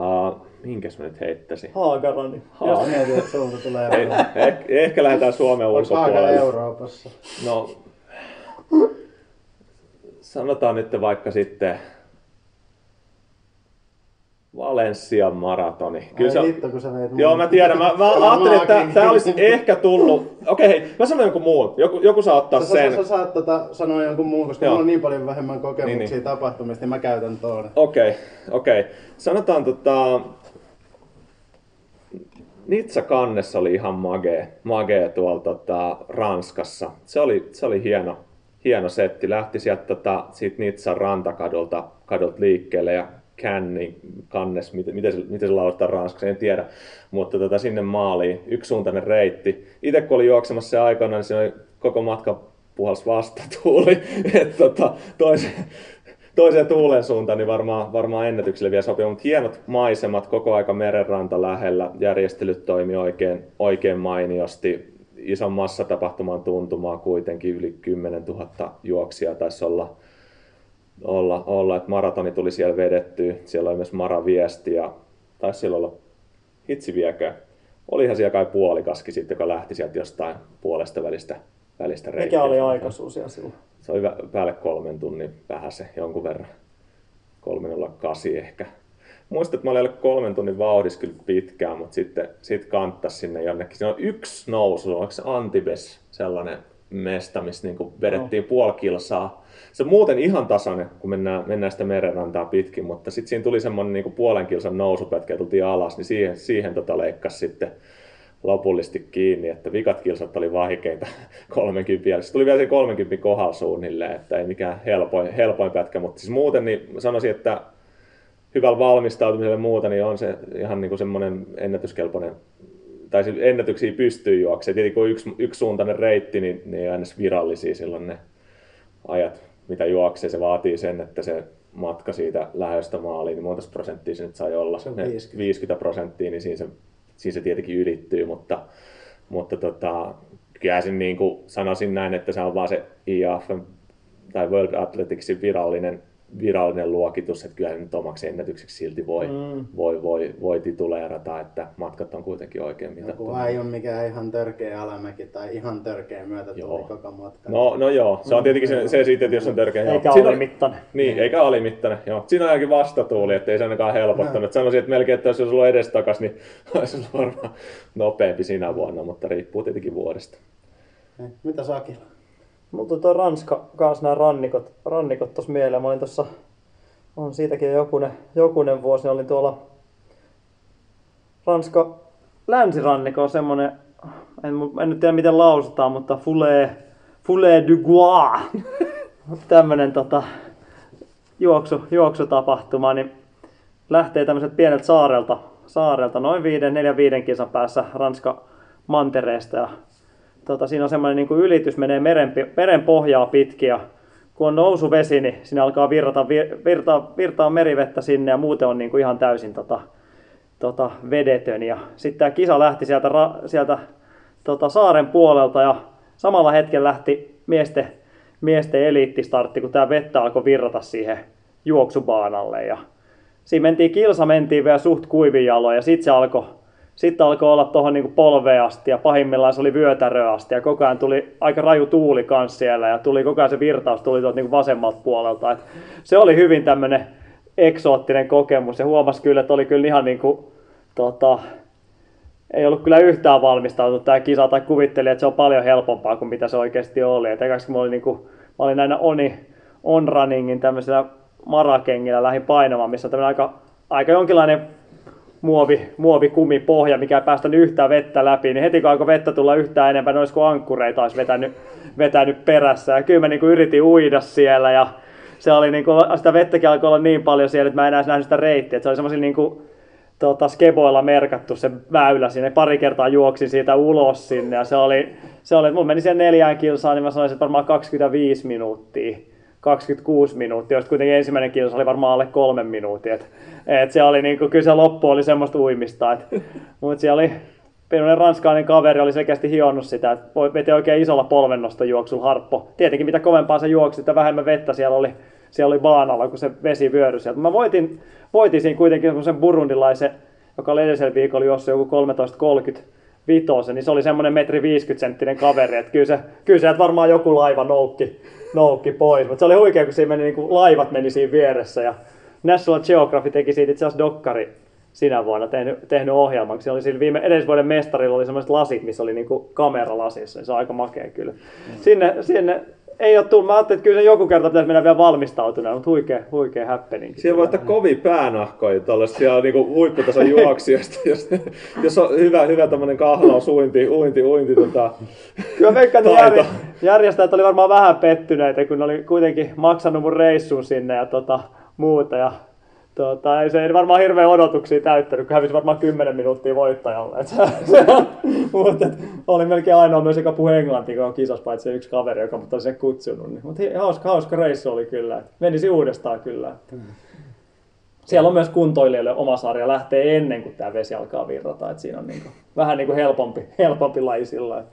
Uh, minkäs mä nyt heittäisin? Haagarani. Ha- Jos mietit, että sulta tulee eh, eh, Ehkä lähdetään Suomen ulkopuolelle. Euroopassa? No, sanotaan nyt vaikka sitten Valenssian maratoni. Kyllä Ai se, kun sä veit Joo, mä tiedän. Mä, mä ajattelin, että tämä olisi ehkä tullut... Okei, okay, hei, mä sanon jonkun muun. Joku, joku saa ottaa sä, sen. Sä, sä saat tota, sanoa jonkun muun, koska mulla on niin paljon vähemmän kokemuksia niin, niin. tapahtumista, niin mä käytän tuon. Okei, okay, okei. Okay. Sanotaan tota... Nitsa Kannes oli ihan magee, magee tuolla tota, Ranskassa. Se oli, se oli hieno, hieno setti. Lähti sieltä tota, siitä Nitsan rantakadolta kadolta liikkeelle ja Canni, kannes, miten, se, miten se lausutaan ranskaksi, en tiedä, mutta tota, sinne maaliin, yksisuuntainen reitti. Itse kun olin juoksemassa se aikana, niin se oli koko matka puhals vastatuuli, että tota, toiseen, toiseen tuulen suuntaan niin varmaan, varmaan ennätykselle vielä sopii, mutta hienot maisemat, koko aika merenranta lähellä, järjestelyt toimi oikein, oikein mainiosti, ison massatapahtuman tuntumaa kuitenkin, yli 10 000 juoksia taisi olla olla, olla, että maratoni tuli siellä vedettyä. Siellä oli myös Mara-viesti ja taisi siellä olla hitsi viekö. Olihan siellä kai puolikaskin sitten, joka lähti sieltä jostain puolesta välistä, välistä reittiä. Mikä oli aikaisuus siellä silloin? Se oli päälle kolmen tunnin vähän se jonkun verran. 308 ehkä. Muistan, että mä olin kolmen tunnin vauhdissa kyllä pitkään, mutta sitten sit kanttas sinne jonnekin. Siinä on yksi nousu, onko se Antibes sellainen mesta, missä niin vedettiin no. puoli kilsaa se on muuten ihan tasainen, kun mennään, mennään sitä merenrantaa pitkin, mutta sitten siinä tuli semmoinen niin puolen kilsan nousupätkä ja tultiin alas, niin siihen, siihen tota leikkasi sitten lopullisesti kiinni, että vikat kilsat oli vaikeita 30 jälkeen. Se tuli vielä se 30 kohdalla suunnilleen, että ei mikään helpoin, helpoin pätkä, mutta siis muuten niin sanoisin, että hyvällä valmistautumisella muuta, niin on se ihan niin kuin semmoinen ennätyskelpoinen tai ennätyksiä pystyy juoksemaan. Tietenkin kun on yksi, yksisuuntainen reitti, niin ne ei aina virallisia silloin ne ajat, mitä juoksee. Se vaatii sen, että se matka siitä lähöstä maaliin, niin monta prosenttia se nyt sai olla? Se on Ne 50. 50 prosenttia, niin siinä se, siinä se tietenkin ylittyy, mutta, mutta tota, kyllä sen niin kuin sanoisin näin, että se on vaan se IAF tai World Athleticsin virallinen, virallinen luokitus, että kyllä nyt omaksi ennätykseksi silti voi, mm. voi, voi, voi tituleerata, että matkat on kuitenkin oikein mitattu. Kun ei ole mikään ihan törkeä alamäki tai ihan törkeä myötä Joo. tuli koko matka. No, no joo, se on tietenkin se, se siitä, että jos on törkeä. joo. Eikä Siinä ole on- mittainen. Niin, eikä alimittainen. Joo. Siinä on ainakin vastatuuli, ettei se ainakaan helpottanut. Sanoisin, että melkein, että jos olisi ollut edestakas, niin olisi ollut varmaan nopeampi sinä vuonna, mutta riippuu tietenkin vuodesta. Ei. Mitä Sakilla? Mutta tuo Ranska kanssa nämä rannikot, rannikot tuossa mieleen. Mä olin tuossa, on siitäkin jo jokunen, jokunen vuosi, niin olin tuolla Ranska länsiranniko on semmonen, en, en nyt tiedä miten lausutaan, mutta Foulée, Foulée du Gois, tämmönen tota, juoksu, juoksutapahtuma, niin lähtee tämmöiseltä pieneltä saarelta, saarelta noin 4-5 kisan päässä Ranska mantereesta ja tota, siinä on semmoinen niin kuin ylitys, menee meren, meren pohjaa pitkin ja kun on nousuvesi, niin siinä alkaa virrata, vir- virtaa, virtaa merivettä sinne ja muuten on niin kuin ihan täysin tota, tota, vedetön. Ja sitten tämä kisa lähti sieltä, ra- sieltä tota, saaren puolelta ja samalla hetkellä lähti miesten, miesten eliittistartti, kun tämä vettä alkoi virrata siihen juoksubaanalle. Ja siinä mentiin kilsa, mentiin vielä suht kuivin jaloin ja sitten se alkoi sitten alkoi olla tuohon niin polveen asti ja pahimmillaan se oli vyötäröä asti ja koko ajan tuli aika raju tuuli kanssa siellä ja tuli koko ajan se virtaus tuli tuolta niin vasemmalta puolelta. Et se oli hyvin tämmöinen eksoottinen kokemus ja huomasi kyllä, että oli kyllä ihan niin kuin, tota, ei ollut kyllä yhtään valmistautunut tämä kisa tai kuvitteli, että se on paljon helpompaa kuin mitä se oikeasti oli. Et ekaksi mä olin, niin kuin, mä olin näinä Oni on runningin tämmöisellä marakengillä lähin painamaan, missä on aika, aika jonkinlainen muovi, muovikumipohja, mikä ei päästänyt yhtään vettä läpi, niin heti kun vettä tulla yhtään enemmän, niin olisiko ankkureita olisi vetänyt, vetänyt perässä. Ja kyllä mä niin kuin yritin uida siellä ja se oli niin kuin, sitä vettäkin alkoi olla niin paljon siellä, että mä en enää nähnyt sitä reittiä. Että se oli semmoisia niin kuin, tota, skeboilla merkattu se väylä sinne. Pari kertaa juoksin siitä ulos sinne ja se oli, se oli että mun meni siihen neljään kilsaan, niin mä sanoisin, että varmaan 25 minuuttia. 26 minuuttia, josta kuitenkin ensimmäinen kilsa oli varmaan alle kolmen minuutin. Et, et se oli niinku, kyllä se loppu oli semmoista uimista. Mutta siellä oli pienoinen ranskalainen kaveri oli selkeästi hionnut sitä, että voi- veti oikein isolla polvennosta juoksulla harppo. Tietenkin mitä kovempaa se juoksi, sitä vähemmän vettä siellä oli, siellä oli vaanalla, kun se vesi vyöryi sieltä. Mä voitin, voitin siinä kuitenkin semmoisen burundilaisen, joka oli edellisellä viikolla juossut joku 13.30 vitosen, niin se oli semmoinen metri 50 senttinen kaveri, että kyllä se, kyllä sieltä varmaan joku laiva noukki, noukki pois, mutta se oli huikea, kun siinä meni, niin kuin laivat meni siinä vieressä ja National Geographic teki siitä itse asiassa dokkari sinä vuonna tehnyt, tehnyt ohjelman, siellä oli siinä viime edellisvuoden mestarilla oli semmoiset lasit, missä oli niinku kameralasissa, niin se on aika makea kyllä. Sinne, sinne ei ole tullut, mä ajattelin, että kyllä se joku kerta pitäisi mennä vielä valmistautuneena, mutta huikea, huikea happening. Siellä voi ottaa kovia päänahkoja tuollaisia niinku huipputason juoksijoista, jos, jos on hyvä, hyvä tämmöinen kahlaus, uinti, uinti, uinti tota, Kyllä veikkaan, jär, järjestäjät oli varmaan vähän pettyneitä, kun ne oli kuitenkin maksanut mun reissun sinne ja tota, muuta. Ja, tota, ei se ei varmaan hirveän odotuksia täyttänyt, kun hävisi varmaan 10 minuuttia voittajalle. Et se, se, mutta et, oli melkein ainoa myös, joka puhui englantia, kun on kisassa, paitsi yksi kaveri, joka mut oli sen kutsunut. Niin. Mutta hauska, hauska reissu oli kyllä. Et menisi uudestaan kyllä. Et. Siellä on myös kuntoilijoille oma sarja, lähtee ennen kuin tämä vesi alkaa virrata. Et siinä on niinku, vähän niinku helpompi, helpompi laji sillä lailla.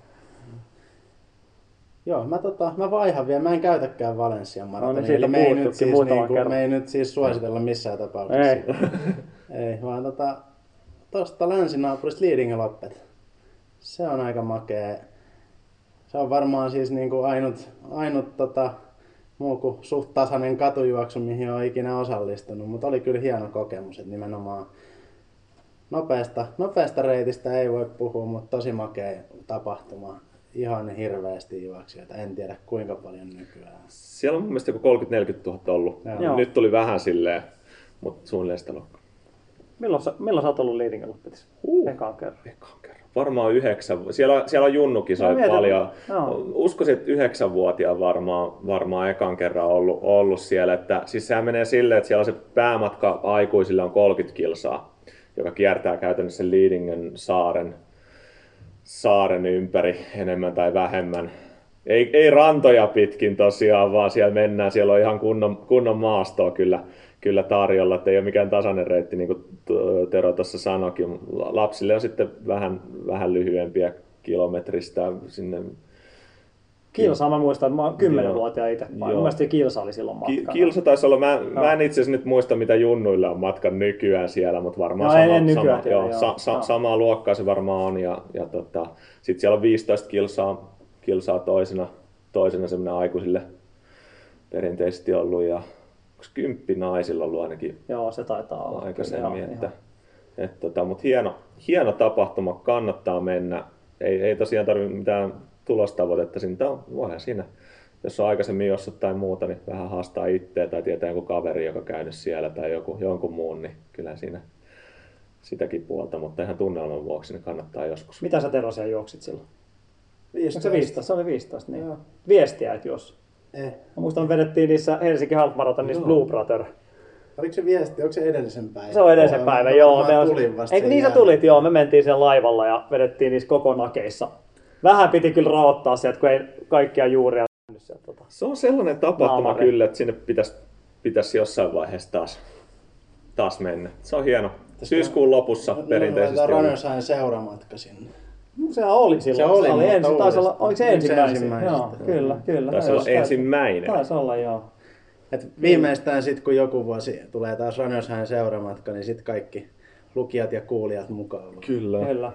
Joo, mä, tota, mä vaihan vielä. Mä en käytäkään Valenssian maratonia. No niin, eli me ei, nyt siis, niinku, kerran. me ei nyt siis suositella missään tapauksessa. Ei. Ei, vaan tota, tosta länsinaapurista Liidingö-Loppet. Se on aika makea. Se on varmaan siis niinku ainut, ainut tota, muu kuin suht tasainen katujuoksu, mihin olen ikinä osallistunut. Mutta oli kyllä hieno kokemus, että nimenomaan nopeasta, nopeasta reitistä ei voi puhua, mutta tosi makea tapahtuma. Ihan hirveästi juoksijoita. En tiedä kuinka paljon nykyään. siellä on mun mielestä joku 30-40 000 ollut. Joo. Nyt tuli vähän silleen, mutta suunnilleen sitä luokkaa. Milloin sä, milloin sä oot ollut Leading Lopetissa? Uh. Ekaan kerran. Ekan kerran. Varmaan yhdeksän. Siellä, siellä on junnukisoja mietin, paljon. joo. Uskoisin, että yhdeksänvuotiaan varmaan, varmaan ekan kerran ollut, ollut siellä. Että, siis sehän menee silleen, että siellä on se päämatka aikuisille on 30 kilsaa, joka kiertää käytännössä Liidingen saaren saaren ympäri enemmän tai vähemmän. Ei, ei rantoja pitkin tosiaan, vaan siellä mennään. Siellä on ihan kunnon, kunnon maastoa kyllä, kyllä tarjolla, että ei ole mikään tasainen reitti, niin kuin Tero tuossa sanoikin. Lapsille on sitten vähän, vähän lyhyempiä kilometristä sinne Kilsa, mä muistan, että mä oon 10-vuotiaan itse. Mun mielestä kilsa oli silloin matkana. Kilsa taisi olla, mä, no. mä en itse asiassa nyt muista mitä junnuilla on matkan nykyään siellä, mutta varmaan no, sama, en sama, tiedä, joo, joo. sa, sa, Joo. samaa luokkaa se varmaan on. Ja, ja tota, sitten siellä on 15 kilsaa, kilsaa toisena, toisena semmoinen aikuisille perinteisesti ollut. Ja onko kymppi naisilla ollut ainakin Joo, se taitaa olla. aikaisemmin. Joo, että, ihan. et, tota, mutta hieno, hieno tapahtuma, kannattaa mennä. Ei, ei tosiaan tarvitse mitään tulostavoitetta sinne. Tää on, voihan siinä, jos on aikaisemmin jossain tai muuta, niin vähän haastaa itseä tai tietää joku kaveri, joka käynyt siellä tai joku, jonkun muun, niin kyllä siinä sitäkin puolta, mutta ihan tunnelman vuoksi niin kannattaa joskus. Mitä sä Tero siellä juoksit silloin? Onko se 15? Se oli 15, niin. Joo. Viestiä et jos. Eh. Mä muistan, me vedettiin niissä Helsinki Half Marathonissa Blue Brother. Oliko se viesti, onko se edellisen päivän? Se on edellisen päivän, joo. Mä on- tulin vasta Eikö niin sä tulit, joo. Me mentiin sen laivalla ja vedettiin niissä koko nakeissa. Vähän piti kyllä raottaa sieltä, kun ei kaikkia juuria sieltä. Tota. Se on sellainen tapahtuma Naamari. kyllä, että sinne pitäisi, pitäisi jossain vaiheessa taas, taas mennä. Se on hieno. Syyskuun lopussa No, perinteisesti. On. Runnersain seuramatka sinne. No, sehän oli silloin. Se oli, se oli ensin, taisi olla, oliko se Yksi ensimmäisenä? ensimmäisistä. Joo, kyllä, kyllä. Taisi olla ensimmäinen. Taisi olla, joo. Et viimeistään sitten, kun joku vuosi tulee taas Runnersain seuramatka, niin sitten kaikki lukijat ja kuulijat mukaan. Kyllä. Kyllä.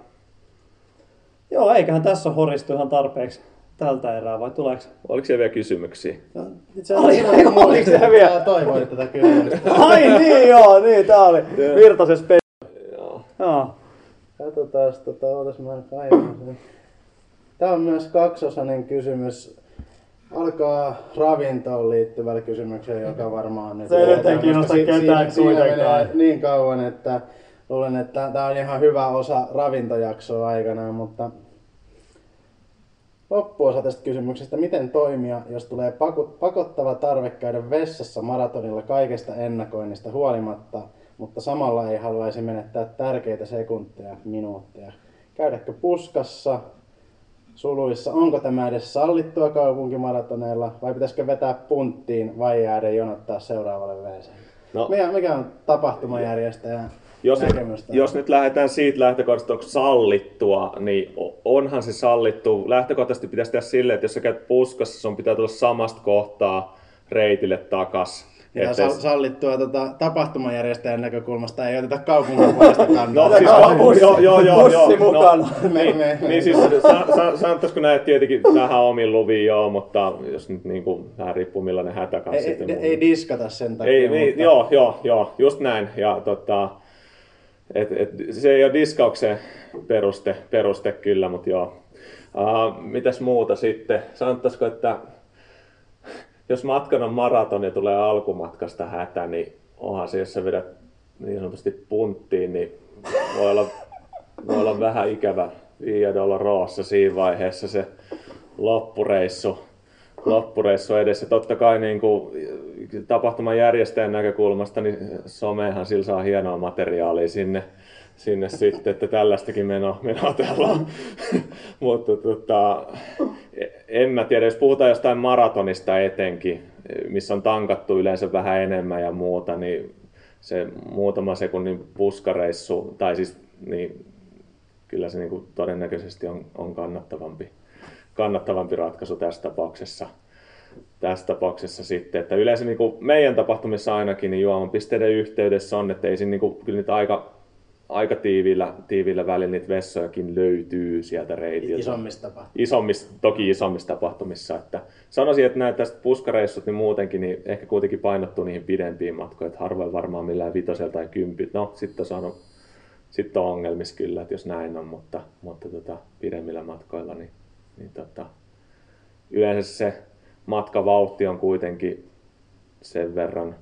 Joo, eiköhän tässä ole horistu ihan tarpeeksi tältä erää, vai tuleeko? Oliko siellä vielä kysymyksiä? No, itse Oli- asiassa minä oliko se että vielä? toivoin tätä kysymystä. Ai niin, joo, niin, tää oli Virtasen spe... Joo. Joo. Katsotaan, tota, ootas mä kaivan sen. Tää on myös kaksosainen kysymys. Alkaa ravintoon liittyvällä kysymyksellä, joka varmaan nyt... Se ei nyt kiinnosta ketään kuitenkaan. niin kauan, että luulen, että tämä on ihan hyvä osa ravintojaksoa aikanaan, mutta loppuosa tästä kysymyksestä, miten toimia, jos tulee pakottava tarve käydä vessassa maratonilla kaikesta ennakoinnista huolimatta, mutta samalla ei haluaisi menettää tärkeitä sekunteja, minuutteja. Käydäkö puskassa, suluissa, onko tämä edes sallittua kaupunkimaratoneilla vai pitäisikö vetää punttiin vai jäädä jonottaa seuraavalle WC? No. Mikä, mikä on tapahtumajärjestäjän Jos, näkemystä? jos nyt lähdetään siitä lähtökohdasta, onko sallittua, niin onhan se sallittu. Lähtökohtaisesti pitäisi tehdä silleen, että jos sä käyt puskassa, sun pitää tulla samasta kohtaa reitille takas. Ja Että sal- s- sallittua tota, tapahtumajärjestäjän näkökulmasta ei oteta kaupungin puolesta kantaa. No siis, bussi- joo, joo, joo, bussi joo. mukana. No, Me- niin, me- niin siis sa, sa, sanottaisiko näin, että tietenkin vähän omin luviin joo, mutta jos nyt niin kuin, vähän riippuu millainen hätä kanssa ei, sitten ei, ei diskata sen takia. Ei, niin, mutta joo, joo, joo, just näin. Ja tota, et, et, se ei ole diskauksen peruste, peruste kyllä, mutta joo. Uh, mitäs muuta sitten? Sanottaisiko, että jos matkan on maraton ja tulee alkumatkasta hätä, niin onhan se, jos sä vedät niin sanotusti punttiin, niin voi olla, voi olla vähän ikävä Via Dolorosa siinä vaiheessa se loppureissu, loppureissu edessä. Totta kai niin kuin, tapahtuman järjestäjän näkökulmasta, niin somehan sillä saa hienoa materiaalia sinne, sinne sitten, että tällaistakin menoa, menoa täällä on. Mutta tota, en mä tiedä, jos puhutaan jostain maratonista etenkin, missä on tankattu yleensä vähän enemmän ja muuta, niin se muutama sekunnin puskareissu, tai siis niin, kyllä se niin kuin todennäköisesti on, on kannattavampi, kannattavampi ratkaisu tässä tapauksessa. Tässä tapauksessa sitten, että yleensä niin kuin meidän tapahtumissa ainakin niin juomapisteiden yhteydessä on, että ei siinä niin kuin, kyllä niitä aika, aika tiiviillä, tiiviillä välillä niitä vessojakin löytyy sieltä reitiltä. Isommista tapahtumista. Isommissa, toki isommissa tapahtumissa. Että sanoisin, että näitä tästä puskareissut niin muutenkin niin ehkä kuitenkin painottuu niihin pidempiin matkoihin. Että harvoin varmaan millään vitosella tai kympillä. No, sitten on, sit on ongelmissa kyllä, että jos näin on, mutta, mutta tota, pidemmillä matkoilla niin, niin tota, yleensä se matkavauhti on kuitenkin sen verran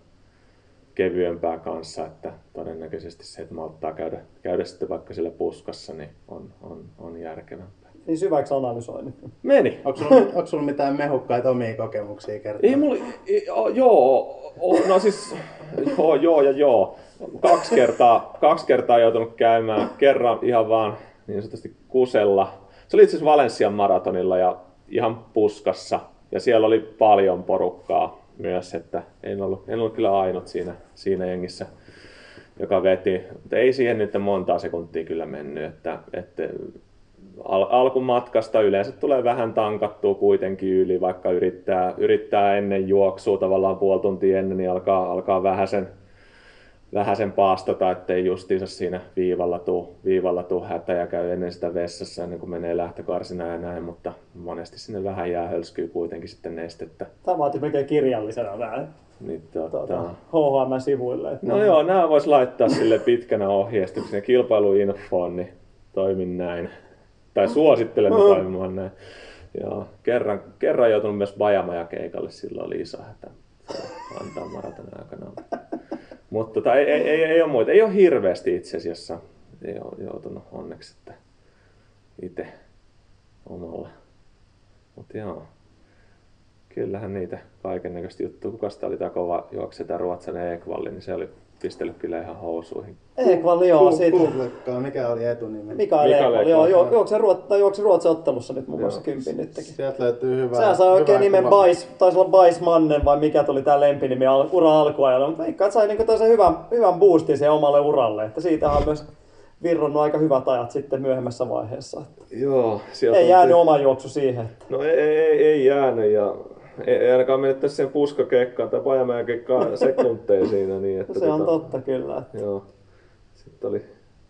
kevyempää kanssa, että todennäköisesti se, että malttaa käydä, käydä sitten vaikka sillä puskassa, niin on, on, on järkevämpää. Niin syväksi analysoinnin. Meni. Onko sulla, onko sulla mitään mehukkaita omia kokemuksia kertoa? Ei mulla, ei, o, joo, o, no siis, joo, joo ja joo. Kaksi kertaa, kaksi kertaa joutunut käymään, kerran ihan vaan niin sanotusti kusella. Se oli itse asiassa Valenssian maratonilla ja ihan puskassa. Ja siellä oli paljon porukkaa myös, että en ollut, en ollut kyllä ainut siinä, siinä jengissä, joka veti. Mutta ei siihen nyt montaa sekuntia kyllä mennyt, että, että al- alkumatkasta yleensä tulee vähän tankattua kuitenkin yli, vaikka yrittää, yrittää ennen juoksua tavallaan puoli tuntia ennen, niin alkaa, alkaa vähän sen, vähän sen paastota, ettei justiinsa siinä viivalla tuu, viivalla tuu hätä ja käy ennen sitä vessassa ennen kuin menee lähtökarsina ja näin, mutta monesti sinne vähän jää hölskyy kuitenkin sitten nestettä. Tämä vaatii melkein kirjallisena vähän Niin, tota, tuota, HHM-sivuille. Että No joo, nämä vois laittaa sille pitkänä ohjeistuksena kilpailuinfoon, niin toimin näin. Tai suosittelen toimimaan näin. Joo, kerran, kerran joutunut myös Bajamaja keikalle, silloin oli iso hätä. Antaa maratonin aikana. Mutta tota, ei, ei, ei, ei, ole muita. Ei ole hirveästi itse asiassa. Ei ole joutunut onneksi, että itse omalla. Mutta joo. Kyllähän niitä kaiken näköistä. Kukas tää oli tää kova juokse, tää ruotsalainen Ekvalli, niin se oli pistellyt kyllä ihan housuihin. Ekvalli, joo, siitä. Mikä oli etunimi. Mikael joo, Ekvall, joo, juoksi, ruot, tai juoksi Ruotsin ottelussa nyt muun muassa Joo. kympin nytkin. Sieltä löytyy hyvä. Sehän sai oikein hyvä nimen. Bais, taisi olla Bais Mannen vai mikä tuli tää lempinimi al, ura alkuajalla, mutta veikkaan, että sai niinku toisen hyvän, hyvän boostin siihen omalle uralle, että siitä on myös virronnut aika hyvät ajat sitten myöhemmässä vaiheessa. Joo, sieltä ei jäänyt ty- oma juoksu siihen. Että. No ei, ei, ei jäänyt ja ei, ainakaan mennyt tässä sen puskakekkaan tai pajamäen kekkaan sekunteja siinä. Niin, että Se on totta kyllä. Että. Joo. Sitten oli,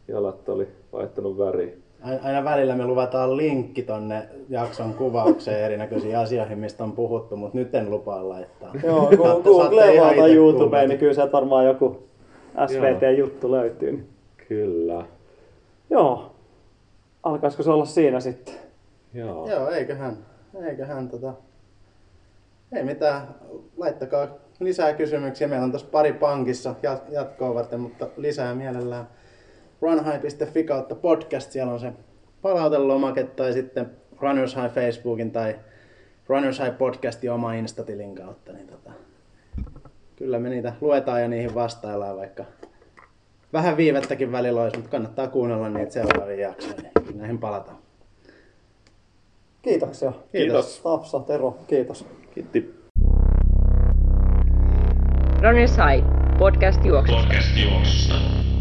jalat oli vaihtanut väriä. Ai- Aina välillä me luvataan linkki tonne jakson kuvaukseen erinäköisiin asioihin, mistä on puhuttu, mutta nyt en lupaa laittaa. Joo, kun saatte Google ihan tai itse YouTubeen, niin kyllä sieltä varmaan joku SVT-juttu löytyy. Niin. Kyllä. Joo. Alkaisiko se olla siinä sitten? Joo. Joo, eiköhän, eiköhän tota... Ei mitään, laittakaa lisää kysymyksiä. Meillä on tuossa pari pankissa jat- jatkoa varten, mutta lisää mielellään runhigh.fi kautta podcast. Siellä on se palautelomake tai sitten Runners High Facebookin tai Runners High podcastin oma instatilin kautta. Niin tota, kyllä me niitä luetaan ja niihin vastaillaan, vaikka vähän viivettäkin välillä olisi, mutta kannattaa kuunnella niitä seuraavia jaksoja, niin näihin palataan. Kiitoksia. Kiitos. Tapsa, Tero, kiitos. Kiitti. Runners High, podcast juoksusta. Podcast juoksusta.